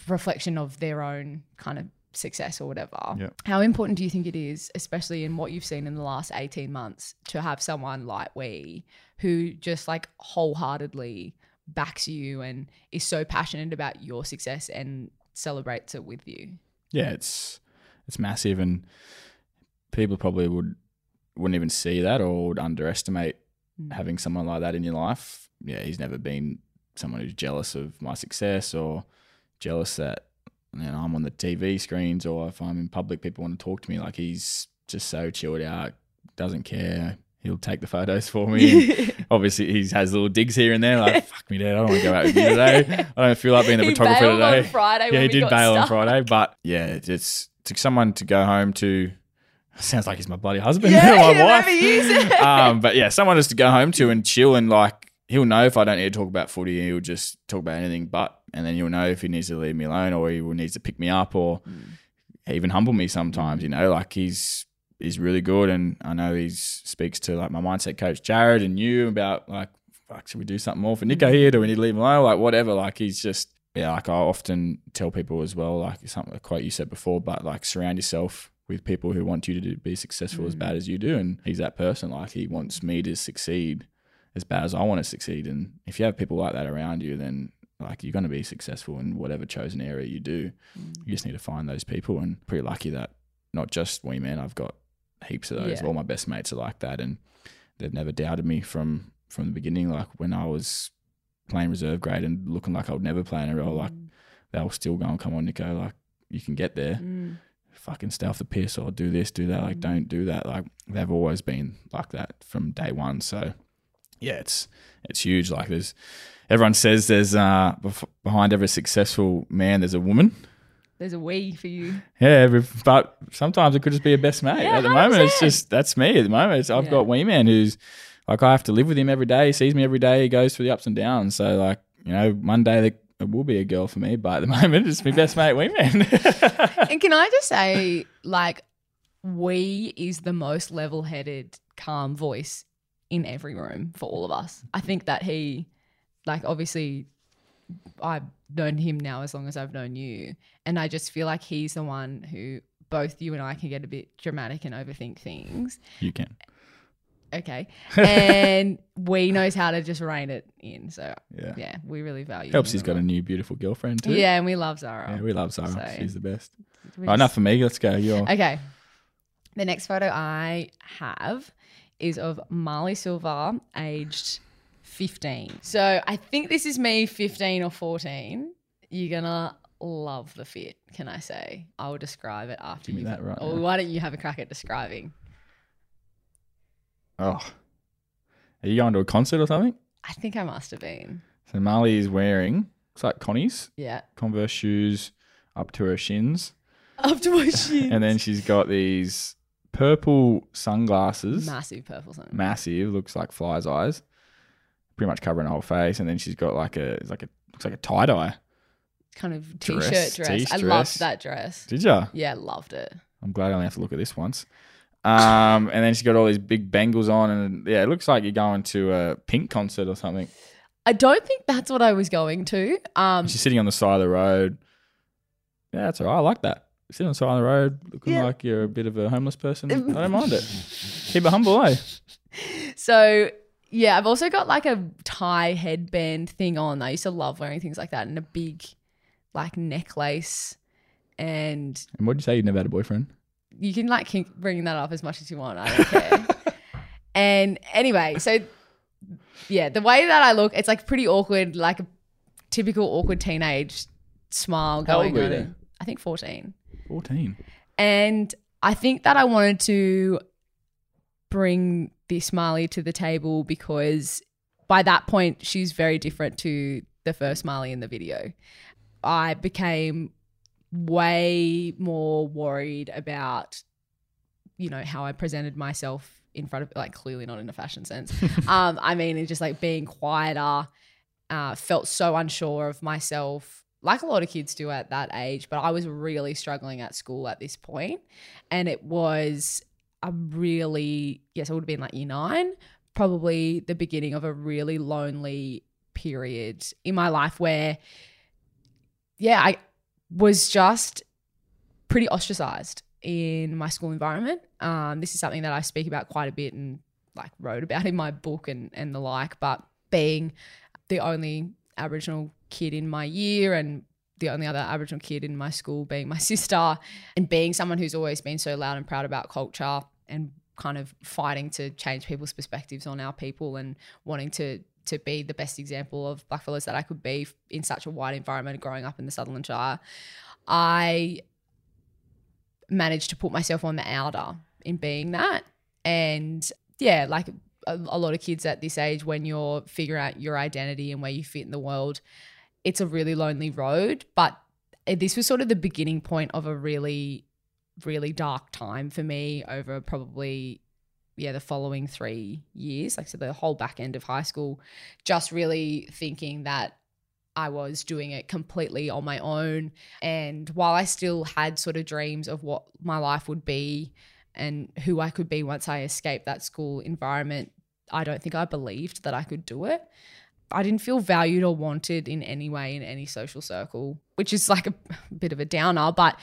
reflection of their own kind of success or whatever. Yeah. How important do you think it is, especially in what you've seen in the last 18 months, to have someone like Wee who just like wholeheartedly backs you and is so passionate about your success and celebrates it with you? Yeah, it's it's massive, and people probably would wouldn't even see that or would underestimate Mm. having someone like that in your life. Yeah, he's never been someone who's jealous of my success or jealous that you know I'm on the TV screens or if I'm in public, people want to talk to me. Like he's just so chilled out, doesn't care. He'll take the photos for me. Obviously, he has little digs here and there, like "fuck me, dad, I don't want to go out with you today. I don't feel like being the He photographer today." on Friday yeah, he did bail on. Friday, but yeah, it's- it's to someone to go home to. Sounds like he's my bloody husband, Yeah, my wife. maybe he is. um, but yeah, someone just to go home to and chill and like he'll know if I don't need to talk about footy, he'll just talk about anything but, and then he'll know if he needs to leave me alone or he will needs to pick me up or even humble me sometimes. You know, like he's he's really good, and I know he speaks to like my mindset coach Jared and you about like, fuck, should we do something more for Nicho here? Do we need to leave him alone? Like whatever. Like he's just yeah. Like I often tell people as well, like something a quote you said before, but like surround yourself with people who want you to do, be successful as mm. bad as you do, and he's that person. Like he wants me to succeed as bad as I want to succeed, and if you have people like that around you, then like you're going to be successful in whatever chosen area you do. You mm. just need to find those people, and pretty lucky that not just Wee Man, I've got heaps of those. Yeah. All my best mates are like that, and they've never doubted me from from the beginning. Like when I was playing reserve grade and looking like I would never play in a role, like they were still going, "Come on, Nicho, like you can get there." Mm. Fucking stay off the piss or do this, do that. Like, don't do that. Like, they've always been like that from day one. So, yeah, it's it's huge. Like, there's everyone says there's uh bef- behind every successful man there's a woman. There's a Wee for you. Yeah, but sometimes it could just be a best mate. Yeah, at the moment, it's just that's me. At the moment, it's, I've Yeah. got Wee Man who's like I have to live with him every day. He sees me every day. He goes through the ups and downs. So like you know, one day there- it will be a girl for me, but at the moment, it's my best mate, Wee Man. And can I just say, like, Wee is the most level headed, calm voice in every room for all of us. I think that he, like, obviously, I've known him now as long as I've known you. And I just feel like he's the one who both you and I can get a bit dramatic and overthink things. you can. Okay. And Wee knows how to just rein it in. So, Yeah. yeah, we really value Helps he's got a new beautiful girlfriend too. Yeah, and we love Zara. Yeah, we love Zara. So- She's the best. We Oh, just- enough for me. Let's go. You're Okay. The next photo I have is of Marlee Silva aged 15. So I think this is me 15 or 14. You're going to love the fit, can I say? I will describe it after Give you. that right Or now. why don't you have a crack at describing? Oh, are you going to a concert or something? I think I must have been. So Marlee is wearing looks like Connie's Yeah. Converse shoes up to her shins, Up to my shins. and then she's got these purple sunglasses, massive purple something. massive, looks like fly's eyes, pretty much covering her whole face, and then she's got like a it's like a looks like a tie dye. kind of t-shirt dress. I t-dress. loved that dress. Did ya? Yeah, loved it. I'm glad I only have to look at this once. Um, and then she's got all these big bangles on, and yeah, it looks like you're going to a Pink concert or something. I don't think that's what I was going to. Um, She's sitting on the side of the road. Yeah, that's all right. I like that. Sitting on the side of the road, looking Yeah. like you're a bit of a homeless person. I don't mind it. Keep it humble, eh? so yeah, I've also got like a tie headband thing on. I used to love wearing things like that and a big like necklace. And And what did you say? You never had a boyfriend? you can like keep bringing that up as much as you want. I don't care. and anyway, so yeah, the way that I look, it's like pretty awkward, like a typical awkward teenage smile How old going were you on. then? I think 14. 14. And I think that I wanted to bring this Marlee to the table because by that point, she's very different to the first Marlee in the video. I became way more worried about, you know, how I presented myself in front of, like, clearly not in a fashion sense. um, I mean, it's just like being quieter, uh, felt so unsure of myself, like a lot of kids do at that age. But I was really struggling at school at this point, and it was a really yes, I would have been like year nine, probably the beginning of a really lonely period in my life where, yeah, I was just pretty ostracized in my school environment. Um, this is something that I speak about quite a bit and like wrote about in my book and and the like. But being the only Aboriginal kid in my year and the only other Aboriginal kid in my school being my sister, and being someone who's always been so loud and proud about culture and kind of fighting to change people's perspectives on our people and wanting to to be the best example of blackfellas that I could be in such a wide environment growing up in the Sutherland Shire. I managed to put myself on the outer in being that. And yeah, like a, a lot of kids at this age, when you're figuring out your identity and where you fit in the world, it's a really lonely road. But eh, this was sort of the beginning point of a really, really dark time for me over probably yeah the following three years like so the whole back end of high school just really thinking that I was doing it completely on my own. And while I still had sort of dreams of what my life would be and who I could be once I escaped that school environment, I don't think I believed that I could do it. I didn't feel valued or wanted in any way in any social circle, which is like a bit of a downer, but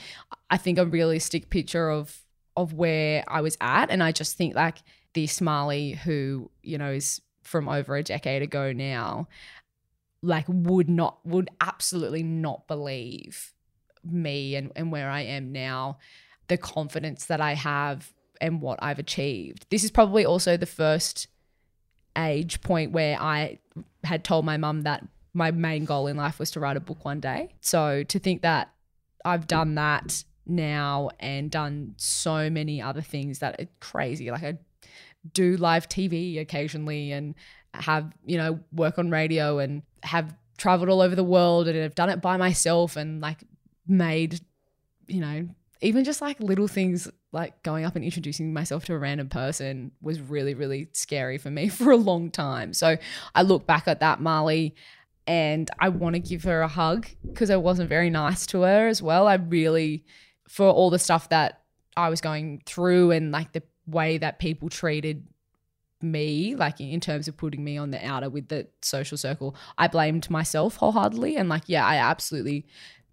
I think a realistic picture of of where I was at. And I just think like the Marlee who, you know, is from over a decade ago now, like would not would absolutely not believe me and, and where I am now, the confidence that I have and what I've achieved. This is probably also the first age point where I had told my mum that my main goal in life was to write a book one day. So to think that I've done that now and done so many other things that are crazy. Like I do live TV occasionally and have, you know, work on radio and have traveled all over the world and have done it by myself and like made, you know, even just like little things like going up and introducing myself to a random person was really, really scary for me for a long time. So I look back at that Marlee and I want to give her a hug because I wasn't very nice to her as well. I really, for all the stuff that I was going through and like the way that people treated me, like in terms of putting me on the outer with the social circle, I blamed myself wholeheartedly. And like, yeah, I absolutely,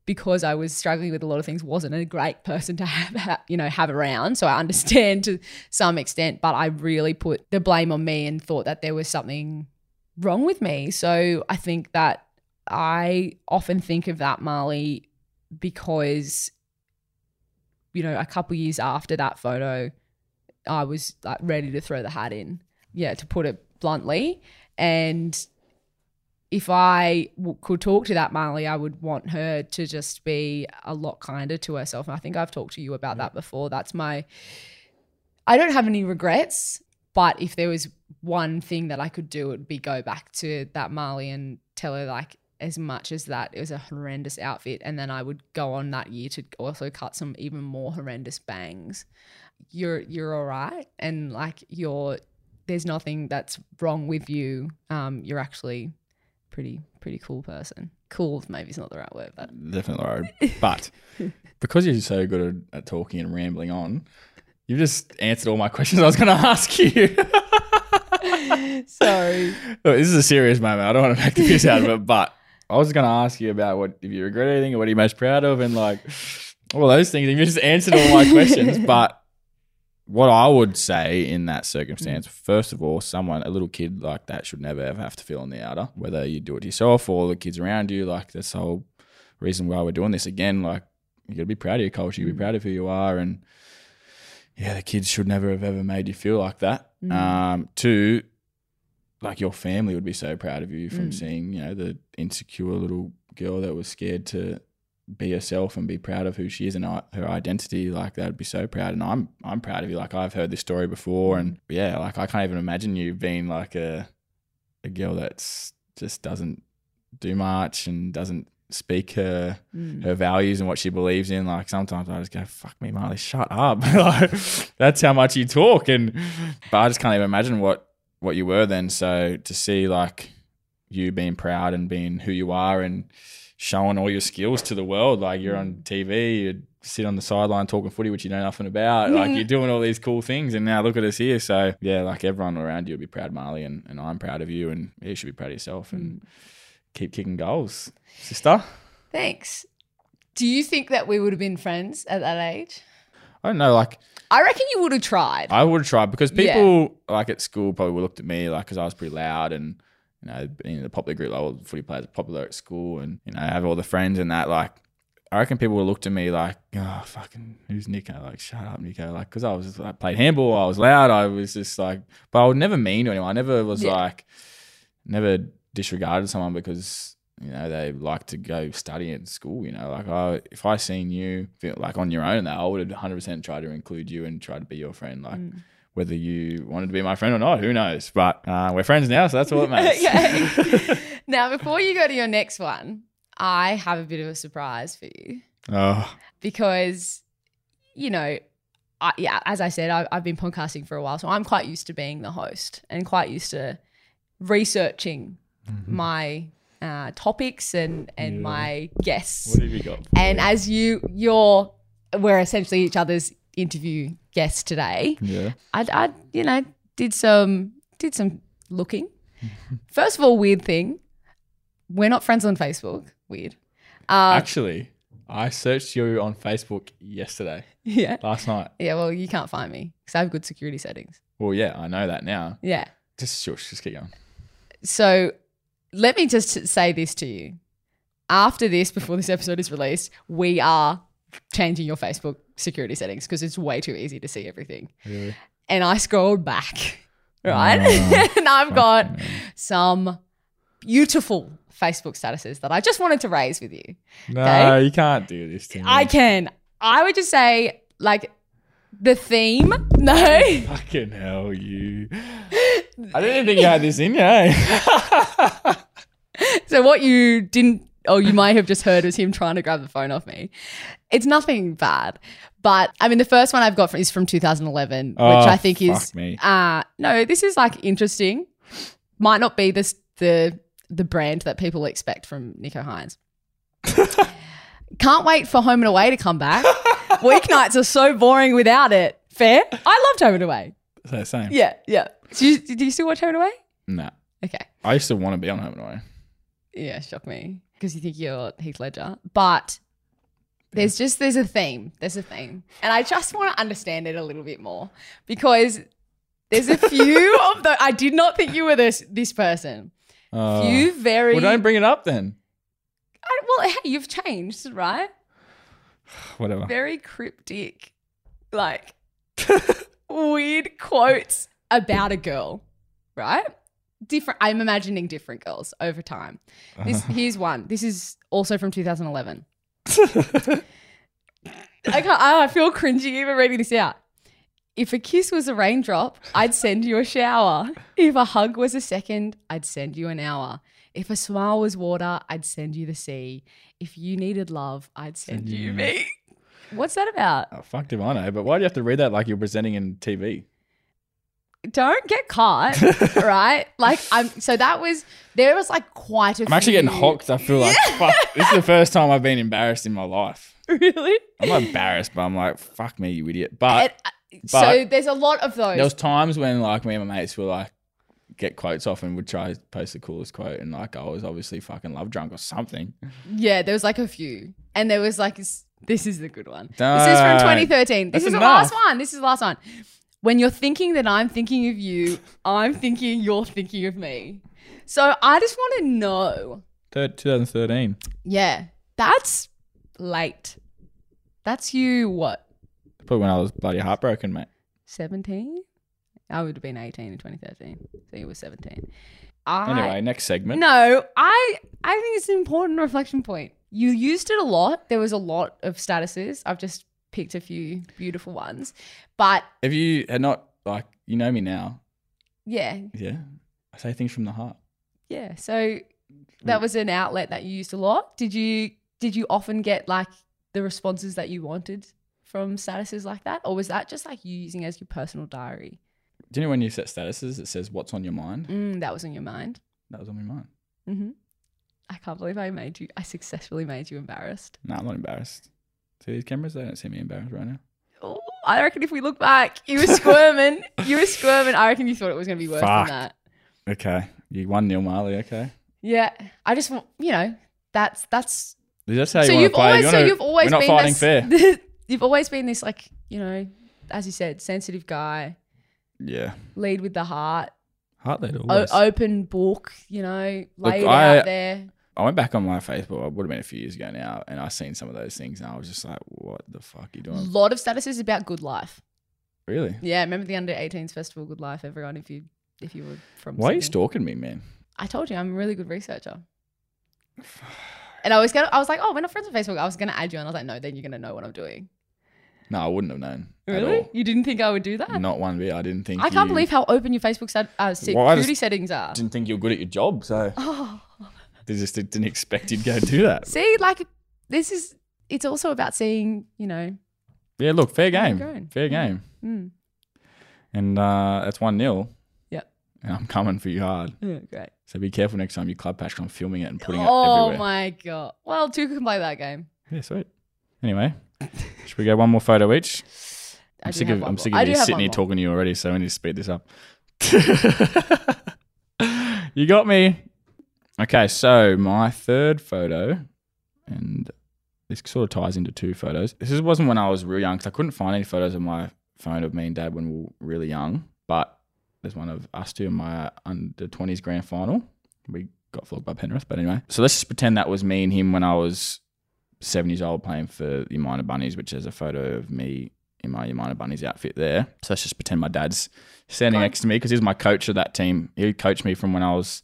because I was struggling with a lot of things, wasn't a great person to have, you know, have around. So I understand to some extent, but I really put the blame on me and thought that there was something wrong with me. So I think that I often think of that Marlee because, you know, a couple years after that photo, I was like ready to throw the hat in. Yeah, to put it bluntly. And if I w- could talk to that Marlee, I would want her to just be a lot kinder to herself. And I think I've talked to you about that before. That's my, I don't have any regrets But if there was one thing that I could do, it would be go back to that Marlee and tell her like as much as that it was a horrendous outfit, and then I would go on that year to also cut some even more horrendous bangs. You're you're all right, and like you're there's nothing that's wrong with you. Um, you're actually pretty pretty cool person. Cool maybe is not the right word, but Definitely right. But because you're so good at, at talking and rambling on, you've just answered all my questions I was going to ask you. sorry. Look, this is a serious moment. I don't want to make the piss out of it, but I was going to ask you about what if you regret anything or what are you most proud of, and like all those things. And you just answered all my questions. But what I would say in that circumstance, first of all, someone, a little kid like that, should never ever have to feel on the outer, whether you do it yourself or the kids around you. Like that's the whole reason why we're doing this again. Like you got to be proud of your culture. You be mm. proud of who you are, and yeah, the kids should never have ever made you feel like that. Mm. Um, two, like your family would be so proud of you from mm. seeing, you know, the insecure little girl that was scared to be herself and be proud of who she is and her identity. Like that'd be so proud. And I'm I'm proud of you. Like I've heard this story before, and yeah, like I can't even imagine you being like a a girl that's just doesn't do much and doesn't speak her Mm. her values and what she believes in. Like sometimes I just go, "Fuck me, Marlee, shut up." like, that's how much you talk, and but I just can't even imagine what what you were then. So to see like you being proud and being who you are and showing all your skills to the world, like you're on mm. TV, you sit on the sideline talking footy, which you know nothing about. Like you're doing all these cool things, and now look at us here. So yeah, like everyone around you will be proud, Marlee, and, and I'm proud of you, and you should be proud of yourself and mm. keep kicking goals, sister. Thanks. Do you think that we would have been friends at that age? I don't know, like I reckon you would have tried. I would have tried because Yeah. people like at school probably looked at me like because I was pretty loud and you know being in the popular group, like all the footy players are popular at school and you know have all the friends and that. Like I reckon people would look at me like, oh fucking who's Nicho? Like shut up, Nicho. Like because I was I played handball, I was loud, I was just like, but I would never mean to anyone. I never was Yeah. like, never disregarded someone because. You know they like to go study at school. You know, like I, if I seen you feel like on your own, that I would have 100 percent tried to include you and try to be your friend. Like mm. Whether you wanted to be my friend or not, who knows? But uh, we're friends now, so that's all that matters. okay. now, before you go to your next one, I have a bit of a surprise for you oh, because, you know, I, yeah, as I said, I, I've been podcasting for a while, so I'm quite used to being the host and quite used to researching my uh, topics and and my guests. what have you got? And me? as you, you're, we're essentially each other's interview guests today. yeah, I, I, you know, did some did some looking. First of all, weird thing, we're not friends on Facebook. Weird. Uh, actually, I searched you on Facebook yesterday, yeah, last night. yeah. Well, you can't find me because I have good security settings. Well, yeah, I know that now. Yeah. Just shush, just keep going. So let me just say this to you. After this, before this episode is released, we are changing your Facebook security settings because it's way too easy to see everything. Really? and I scrolled back, right? Oh, and I've got some beautiful Facebook statuses that I just wanted to raise with you. No, Okay. you can't do this to me. I can. I would just say, like, the theme. No. Fucking hell, you. I didn't even think you had this in you. eh? so what you didn't, or you might have just heard, was him trying to grab the phone off me. It's nothing bad. But I mean, the first one I've got from, is from 2011, which Oh, I think is uh no, this is like interesting. Might not be this the the brand that people expect from Nicho Hynes. Can't wait for Home and Away to come back. Weeknights are so boring without it. Fair. I loved Home and Away. so same. Yeah, yeah. Do you, do you still watch Home and Away? Nah. Okay. I used to want to be on Home and Away. Yeah, shock me because you think you're Heath Ledger, but there's just there's a theme. There's a theme, and I just want to understand it a little bit more because there's a few of the. I did not think you were this this person. Uh, few very. well, don't bring it up then. I, well, hey, you've changed, right? Whatever. Very cryptic, like weird quotes about a girl, right? Different. I'm imagining different girls over time. This here's one. This is also from 2011. I can't. I feel cringy even reading this out. If a kiss was a raindrop, I'd send you a shower. If a hug was a second, I'd send you an hour. If a smile was water, I'd send you the sea. If you needed love, I'd send, Send you me. What's that about? Oh, fuck if I know. But why do you have to read that like you're presenting in TV? Don't get caught, right? Like I'm. So that was there was like quite a. I'm actually getting hocked. I feel like fuck. This is the first time I've been embarrassed in my life. Really? I'm not embarrassed, but I'm like, fuck me, you idiot. But And, uh, so there's a lot of those. there was times when like me and my mates were like get quotes off and would try to post the coolest quote and like I was obviously fucking love drunk or something. Yeah, there was like a few, and there was like this, is the good one. This is Don't. from 2013. This That's is the last one. This is the last one. When you're thinking that I'm thinking of you, I'm thinking you're thinking of me. So I just want to know. Third, 2013. Yeah, that's late. That's you. What? Probably when I was bloody heartbroken, mate. 17? I would have been 18 in 2013. So you were 17. I, Anyway, next segment. No, I I think it's an important reflection point. You used it a lot. There was a lot of statuses. I've just picked a few beautiful ones. But If you had not like you know me now, yeah, yeah. I say things from the heart. yeah. So that was an outlet that you used a lot. Did you did you often get like the responses that you wanted from statuses like that? Or was that just like you using it as your personal diary? Do you know when you set statuses, it says what's on your mind? Mm, that was on your mind. That was on my mind. hmm I can't believe I made you I successfully made you embarrassed. No, I'm not embarrassed. See these cameras? They don't see me embarrassed right now. Oh, I reckon if we look back, you were squirming. you were squirming. I reckon you thought it was going to be worse Fuck. than that. Okay. You one nil Marlee, okay. Yeah, I just want you know that's that's. That's how you so want you've to play. always You so wanna- you've always we're not been fighting this, fair. you've always been this like you know, as you said, sensitive guy, Yeah. lead with the heart, Heart led o- open book. You know, lay it I- out there. I went back on my Facebook. It would have been a few years ago now, and I seen some of those things, and I was just like, "What the fuck are you doing? A doing?" lot of statuses about good life. Really? Yeah, remember the under 18s festival, Good Life, everyone. If you if you were from Why are you Sydney. stalking me, man? I told you I'm a really good researcher. And I was gonna, I was like, oh, we're not friends on Facebook. I was gonna add you, and I was like, no, then you're gonna know what I'm doing. No, I wouldn't have known. Really? At You didn't think I would do that? Not one bit. I didn't think. I can't you- believe how open your Facebook stat, uh, Well, I security just settings are. Didn't think you were good at your job, so Oh, they just didn't expect you'd go do that. see, like this is. It's also about seeing, you know. Yeah, look, fair game, fair Yeah. game, Mm. and uh, that's one 0 Yep. And I'm coming for you hard. Yeah, great. So be careful next time you club pash. I'm filming it and putting it Oh everywhere. my god. Well, two can play that game. Yeah, sweet. Anyway, should we go one more photo each? I'm sick of I'm sick of you sitting here talking to you already, so we need to speed this up. you got me. Okay, so my third photo, and this sort of ties into two photos. This wasn't when I was real young because I couldn't find any photos on my phone of me and dad when we were really young. But there's one of us two in my under 20s grand final. We got flogged by Penrith, but anyway. So let's just pretend that was me and him when I was seven years old playing for the Umina Bunnies, which is a photo of me in my Umina Bunnies outfit there. So let's just pretend my dad's standing next to me because he's my coach of that team. He coached me from when I was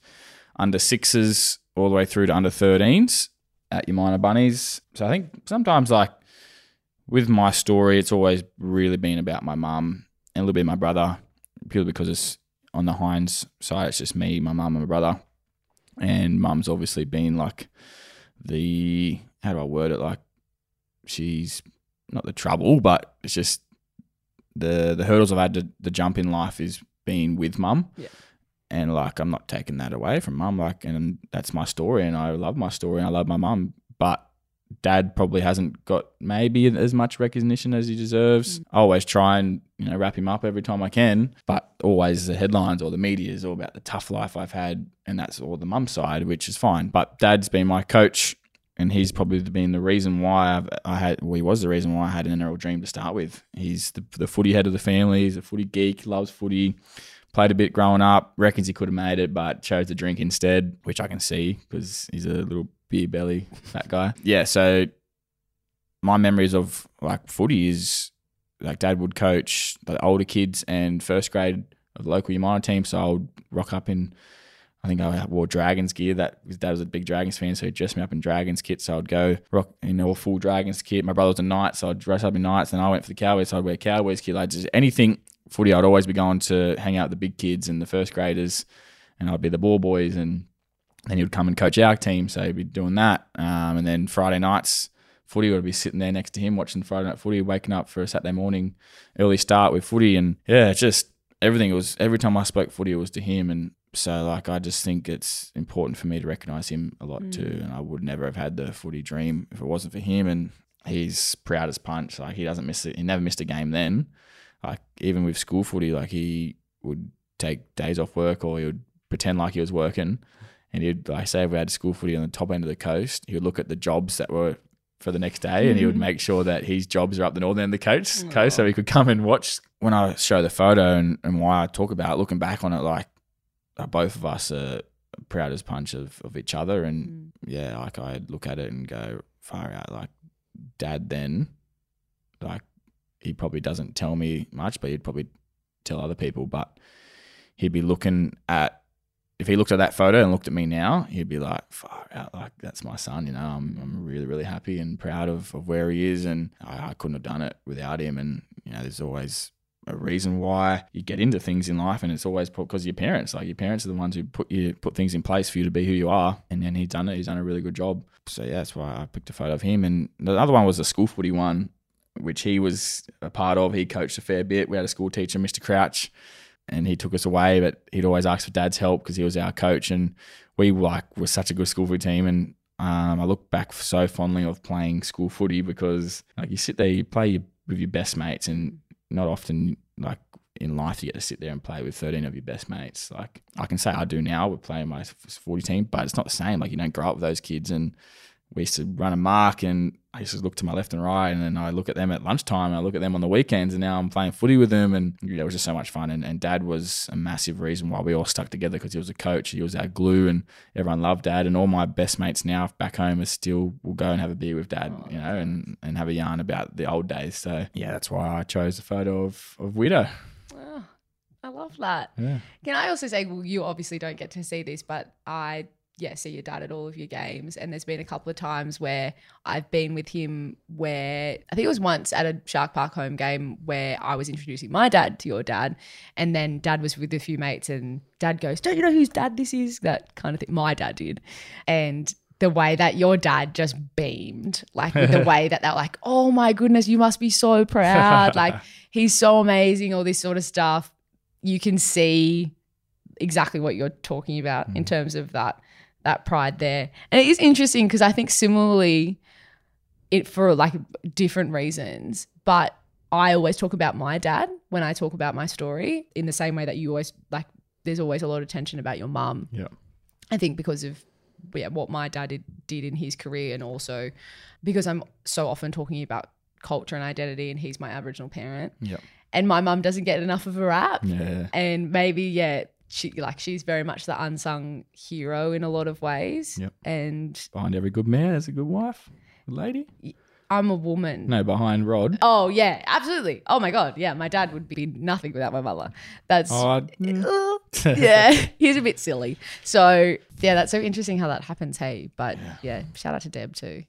under sixes all the way through to under 13s at your Umina Bunnies. So I think sometimes, like with my story, it's always really been about my mum and a little bit my brother, purely because it's on the Hynes side. It's just me, my mum, and my brother. And mum's obviously been like the how do I word it? Like she's not the trouble, but it's just the the hurdles I've had to, the jump in life is being with mum. Yeah. And like I'm not taking that away from mum. Like and that's my story and I love my story and I love my mum. But dad probably hasn't got maybe as much recognition as he deserves. Mm. I always try and, you know, wrap him up every time I can. But always the headlines or the media is all about the tough life I've had and that's all the mum side, which is fine. But dad's been my coach and he's probably been the reason why I've, I had. Well, he was the reason why I had an NRL dream to start with. He's the, the footy head of the family. He's a footy geek. Loves footy. Played a bit growing up. Reckons he could have made it, but chose to drink instead, which I can see because he's a little beer belly that guy. Yeah. So my memories of like footy is like dad would coach the older kids and first grade of the local Umina team. So I would rock up in I think I wore Dragons gear. That his dad was a big Dragons fan, so he dressed me up in Dragons kit. So I'd go rock in all full Dragons kit. My brother was a knight, so I'd dress up in knights. Then I went for the Cowboys, so I'd wear Cowboys kit. Like just anything footy, I'd always be going to hang out with the big kids and the first graders, and I'd be the ball boys, and then he would come and coach our team, so he'd be doing that. Um, and then Friday nights, footy I'd be sitting there next to him watching Friday night footy, waking up for a Saturday morning early start with footy, and yeah, just everything. It was every time I spoke footy, it was to him, and so like I just think it's important for me to recognise him a lot too, and I would never have had the footy dream if it wasn't for him, and he's proud as punch. Like he doesn't miss it. He never missed a game then. Like even with school footy, like he would take days off work or he would pretend like he was working. And he'd like say if we had school footy on the top end of the coast, he would look at the jobs that were for the next day and he would make sure that his jobs are up the northern end of the coast, coast so he could come and watch. When I show the photo and, and why I talk about it, looking back on it, like uh, both of us are proud as punch of, of each other. And yeah, like I look at it and go, far out. Like dad then, like he probably doesn't tell me much, but he'd probably tell other people. But he'd be looking at if he looked at that photo and looked at me now, he'd be like, far out, like that's my son, you know. I'm, I'm really, really happy and proud of, of where he is and I, I couldn't have done it without him. And, you know, there's always a reason why you get into things in life and it's always because your parents. Like your parents are the ones who put you put things in place for you to be who you are. And then he's done it. He's done a really good job. So yeah, that's why I picked a photo of him. And the other one was a school footy one, which he was a part of. He coached a fair bit. We had a school teacher, Mr. Crouch, and he took us away, but he'd always ask for dad's help because he was our coach. And we like were such a good school footy team. And um, I look back so fondly of playing school footy because like you sit there, you play with your best mates, and not often like in life you get to sit there and play with 13 of your best mates. Like I can say I do now, we're playing my 40 team, but it's not the same. Like you don't grow up with those kids and we used to run a mark and I used to look to my left and right and then I look at them at lunchtime and I look at them on the weekends and now I'm playing footy with them and yeah, it was just so much fun and, and dad was a massive reason why we all stuck together because he was a coach he was our glue and everyone loved dad and all my best mates now back home are still will go and have a beer with dad you know and, and have a yarn about the old days so yeah that's why I chose the photo of, of Widow Oh, I love that. yeah Can I also say, well, you obviously don't get to see this, but I, yeah, see your dad at all of your games. And there's been a couple of times where I've been with him where I think it was once at a Shark Park home game where I was introducing my dad to your dad. And then dad was with a few mates and dad goes, Don't you know whose dad this is? That kind of thing. My dad did. And the way that your dad just beamed, like the way that they're like, oh my goodness, you must be so proud. like he's so amazing, all this sort of stuff. You can see exactly what you're talking about in mm. terms of that that pride there. And it is interesting because I think similarly it for like different reasons, but I always talk about my dad when I talk about my story in the same way that you always like there's always a lot of tension about your mum. yeah. I think because of yeah, what my dad did, did in his career, and also because I'm so often talking about culture and identity, and he's my Aboriginal parent, yeah. And my mum doesn't get enough of a rap, yeah. And maybe yeah, she like she's very much the unsung hero in a lot of ways, Yep. and behind every good man there's a good wife a lady I'm a woman. no behind Rod Oh yeah, absolutely. Oh my god, yeah, my dad would be nothing without my mother. That's oh, I- yeah, he's a bit silly. So yeah, that's so interesting how that happens. Hey, but yeah, shout out to Deb too.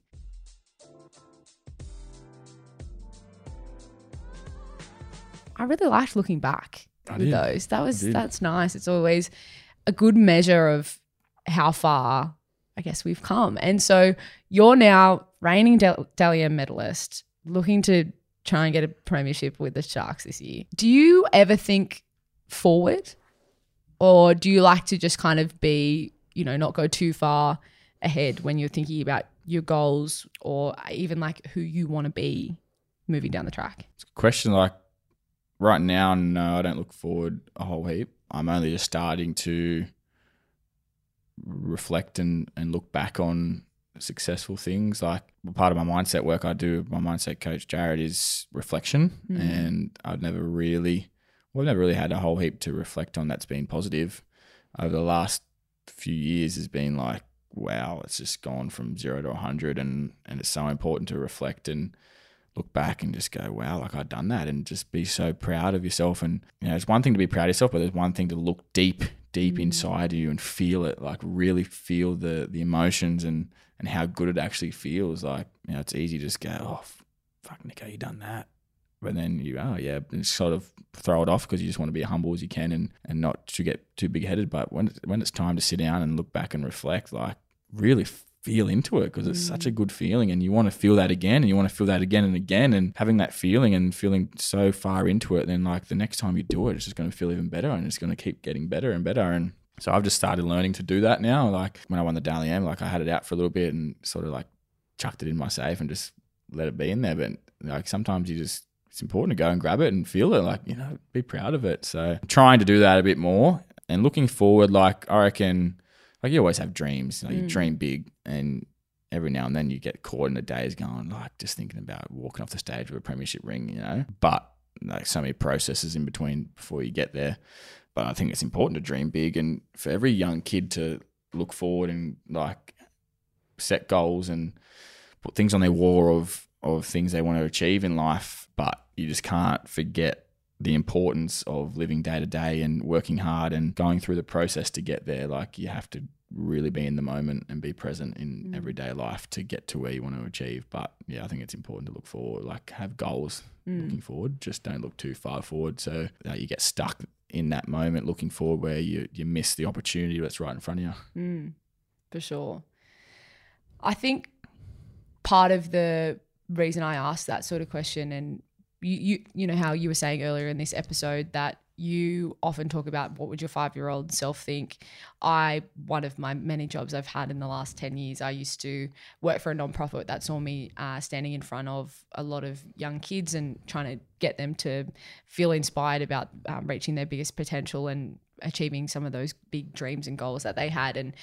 I really liked looking back I with did. those. That was that's nice. It's always a good measure of how far I guess we've come. And so you're now reigning Del- Dally M medalist, looking to try and get a premiership with the Sharks this year. Do you ever think forward, or do you like to just kind of be, you know, not go too far ahead when you're thinking about your goals or even like who you want to be moving down the track? It's a question like right now no i don't look forward a whole heap. I'm only just starting to reflect and, and look back on successful things. Like part of my mindset work i do with my mindset coach jared is reflection. Mm. And i've never really well i've never really had a whole heap to reflect on that's been positive. Over the last few years has been like wow it's just gone from zero to 100 and and it's so important to reflect. And look back and just go, wow, like I've done that and just be so proud of yourself. And, you know, it's one thing to be proud of yourself, but there's one thing to look deep, deep mm. inside you and feel it, like really feel the the emotions and, and how good it actually feels. Like, you know, it's easy to just go, oh, fuck, Nicho, you done that. but then you oh yeah and sort of throw it off because you just want to be as humble as you can and, and not to get too big headed but when when it's time to sit down and look back and reflect like really feel into it because it's such a mm. good feeling and you want to feel that again and you want to feel that again and again and having that feeling and feeling so far into it then like the next time you do it it's just going to feel even better and it's going to keep getting better and better and so I've just started learning to do that now like when I won the Dally M like I had it out for a little bit and sort of like chucked it in my safe and just let it be in there but like sometimes you just it's important to go and grab it and feel it like you know be proud of it. So trying to do that a bit more and looking forward like I reckon like you always have dreams. Like You mm. dream big, and every now and then you get caught in the days going like just thinking about walking off the stage with a premiership ring, you know. But like so many processes in between before you get there. But I think it's important to dream big, and for every young kid to look forward and like set goals and put things on their wall of of things they want to achieve in life. But you just can't forget the importance of living day to day and working hard and going through the process to get there. Like you have to really be in the moment and be present in mm. everyday life to get to where you want to achieve. But yeah, I think it's important to look forward, like have goals mm. looking forward. Just don't look too far forward so that you get stuck in that moment looking forward where you, you miss the opportunity that's right in front of you. Mm, for sure. I think part of the reason I asked that sort of question, and you, you, you know how you were saying earlier in this episode that you often talk about what would your five year old self think. I one of my many jobs I've had in the last ten years, I used to work for a nonprofit that saw me uh, standing in front of a lot of young kids and trying to get them to feel inspired about um, reaching their biggest potential and achieving some of those big dreams and goals that they had. And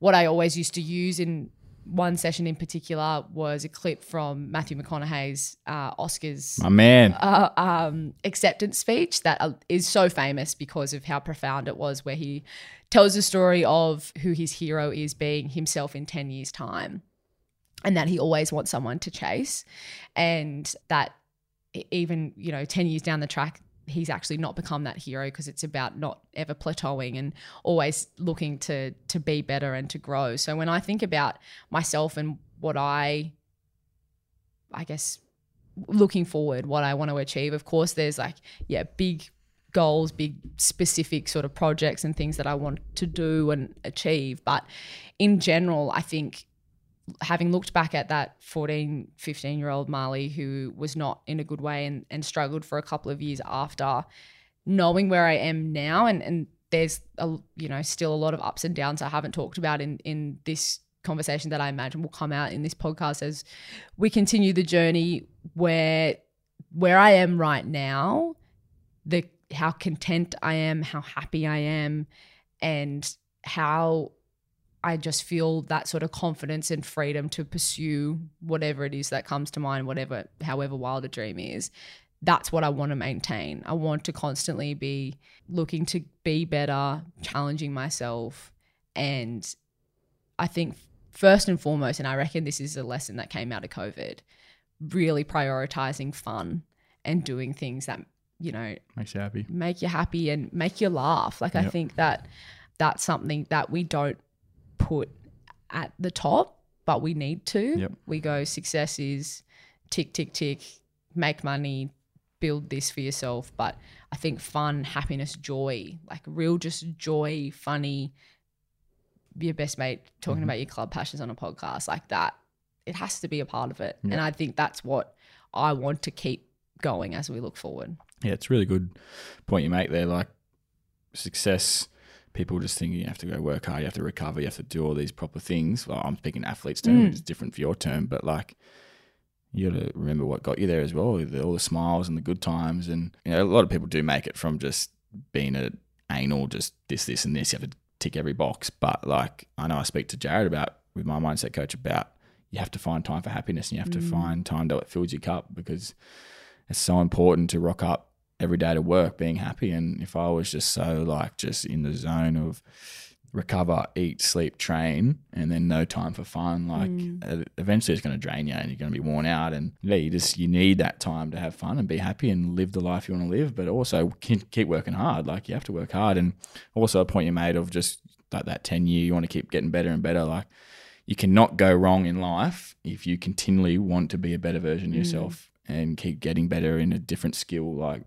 what I always used to use in one session in particular was a clip from Matthew McConaughey's uh, Oscars My man. uh, um, acceptance speech that uh, is so famous because of how profound it was, where he tells the story of who his hero is being himself in 10 years' time and that he always wants someone to chase. And that even, you know, 10 years down the track, he's actually not become that hero because it's about not ever plateauing and always looking to to be better and to grow. So when I think about myself and what I I guess looking forward, what I want to achieve, of course there's like yeah, big goals, big specific sort of projects and things that I want to do and achieve, but in general, I think having looked back at that 14, 15 year old Marlee who was not in a good way and, and struggled for a couple of years after, knowing where I am now and, and there's a, you know still a lot of ups and downs I haven't talked about in in this conversation that I imagine will come out in this podcast as we continue the journey where where I am right now, the how content I am, how happy I am, and how I just feel that sort of confidence and freedom to pursue whatever it is that comes to mind, whatever, however wild a dream is. That's what I want to maintain. I want to constantly be looking to be better, challenging myself. And I think, first and foremost, and I reckon this is a lesson that came out of COVID, really prioritizing fun and doing things that, you know, Makes you happy. make you happy and make you laugh. Like I think that that's something that we don't put at the top, but we need to. Yep. We go success is tick tick tick, make money, build this for yourself, but I think fun, happiness, joy, like real just joy, funny your best mate talking Mm-hmm. about your club passions on a podcast like that. It has to be a part of it. And I think that's what I want to keep going as we look forward. Yeah, it's a really good point you make there. Like success, people just think you have to go work hard, you have to recover, you have to do all these proper things. Well, I'm speaking athletes term, hmm. it's different for your term, but like you got to remember what got you there as well, the, all the smiles and the good times. And you know, a lot of people do make it from just being a anal, just this, this, and this. You have to tick every box. But like I know I speak to Jared about with my mindset coach about you have to find time for happiness and you have to hmm. find time that it fills your cup because it's so important to rock up every day to work being happy. And if I was just so like just in the zone of recover, eat, sleep, train, and then no time for fun, like uh, eventually it's going to drain you and you're going to be worn out. And yeah, you just you need that time to have fun and be happy and live the life you want to live, but also ke- keep working hard. Like you have to work hard. And also a point you made of just like that 10 year, you want to keep getting better and better. Like you cannot go wrong in life if you continually want to be a better version of yourself and keep getting better in a different skill. Like,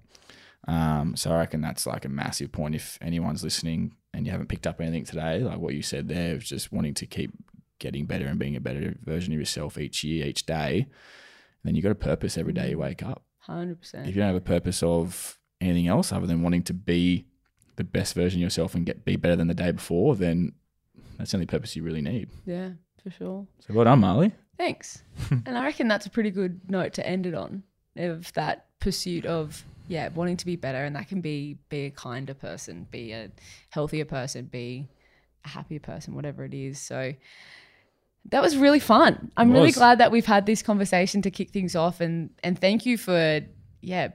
um, so I reckon that's like a massive point. If anyone's listening and you haven't picked up anything today, like what you said there, of just wanting to keep getting better and being a better version of yourself each year, each day, then you got a purpose every day you wake up. Hundred percent. If you don't have a purpose of anything else other than wanting to be the best version of yourself and get be better than the day before, then that's the only purpose you really need. Yeah, for sure. So well done, Marlee. Thanks. and I reckon that's a pretty good note to end it on of that pursuit of yeah, wanting to be better and that can be be a kinder person, be a healthier person, be a happier person, whatever it is. So that was really fun. I'm really glad that we've had this conversation to kick things off and and thank you for yeah,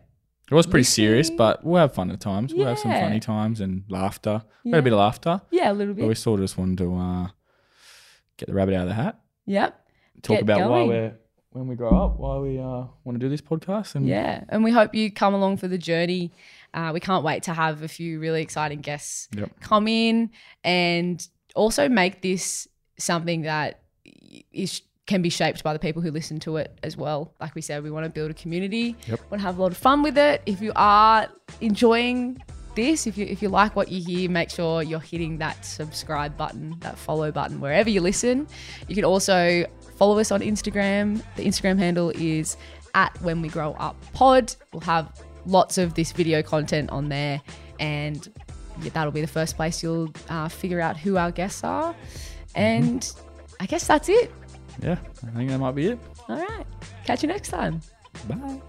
It was pretty serious, but we'll have fun at times. We'll have some funny times and laughter. We Yeah. had a bit of laughter, yeah, a little bit. but we sort of just wanted to uh, get the rabbit out of the hat. Yep. Talk Get about why we're when we grow up, why we uh, want to do this podcast. And Yeah, and we hope you come along for the journey. Uh, we can't wait to have a few really exciting guests Yep. come in and also make this something that is can be shaped by the people who listen to it as well. Like we said, we want to build a community. Yep. Want to have a lot of fun with it. If you are enjoying this, if you if you like what you hear, make sure you're hitting that subscribe button, that follow button wherever you listen. You can also Follow us on Instagram. The Instagram handle is at When We Grow Up Pod. We'll have lots of this video content on there, and that'll be the first place you'll uh, figure out who our guests are. Mm-hmm. And mm-hmm. I guess that's it. Yeah, I think that might be it. All right. Catch you next time. Bye.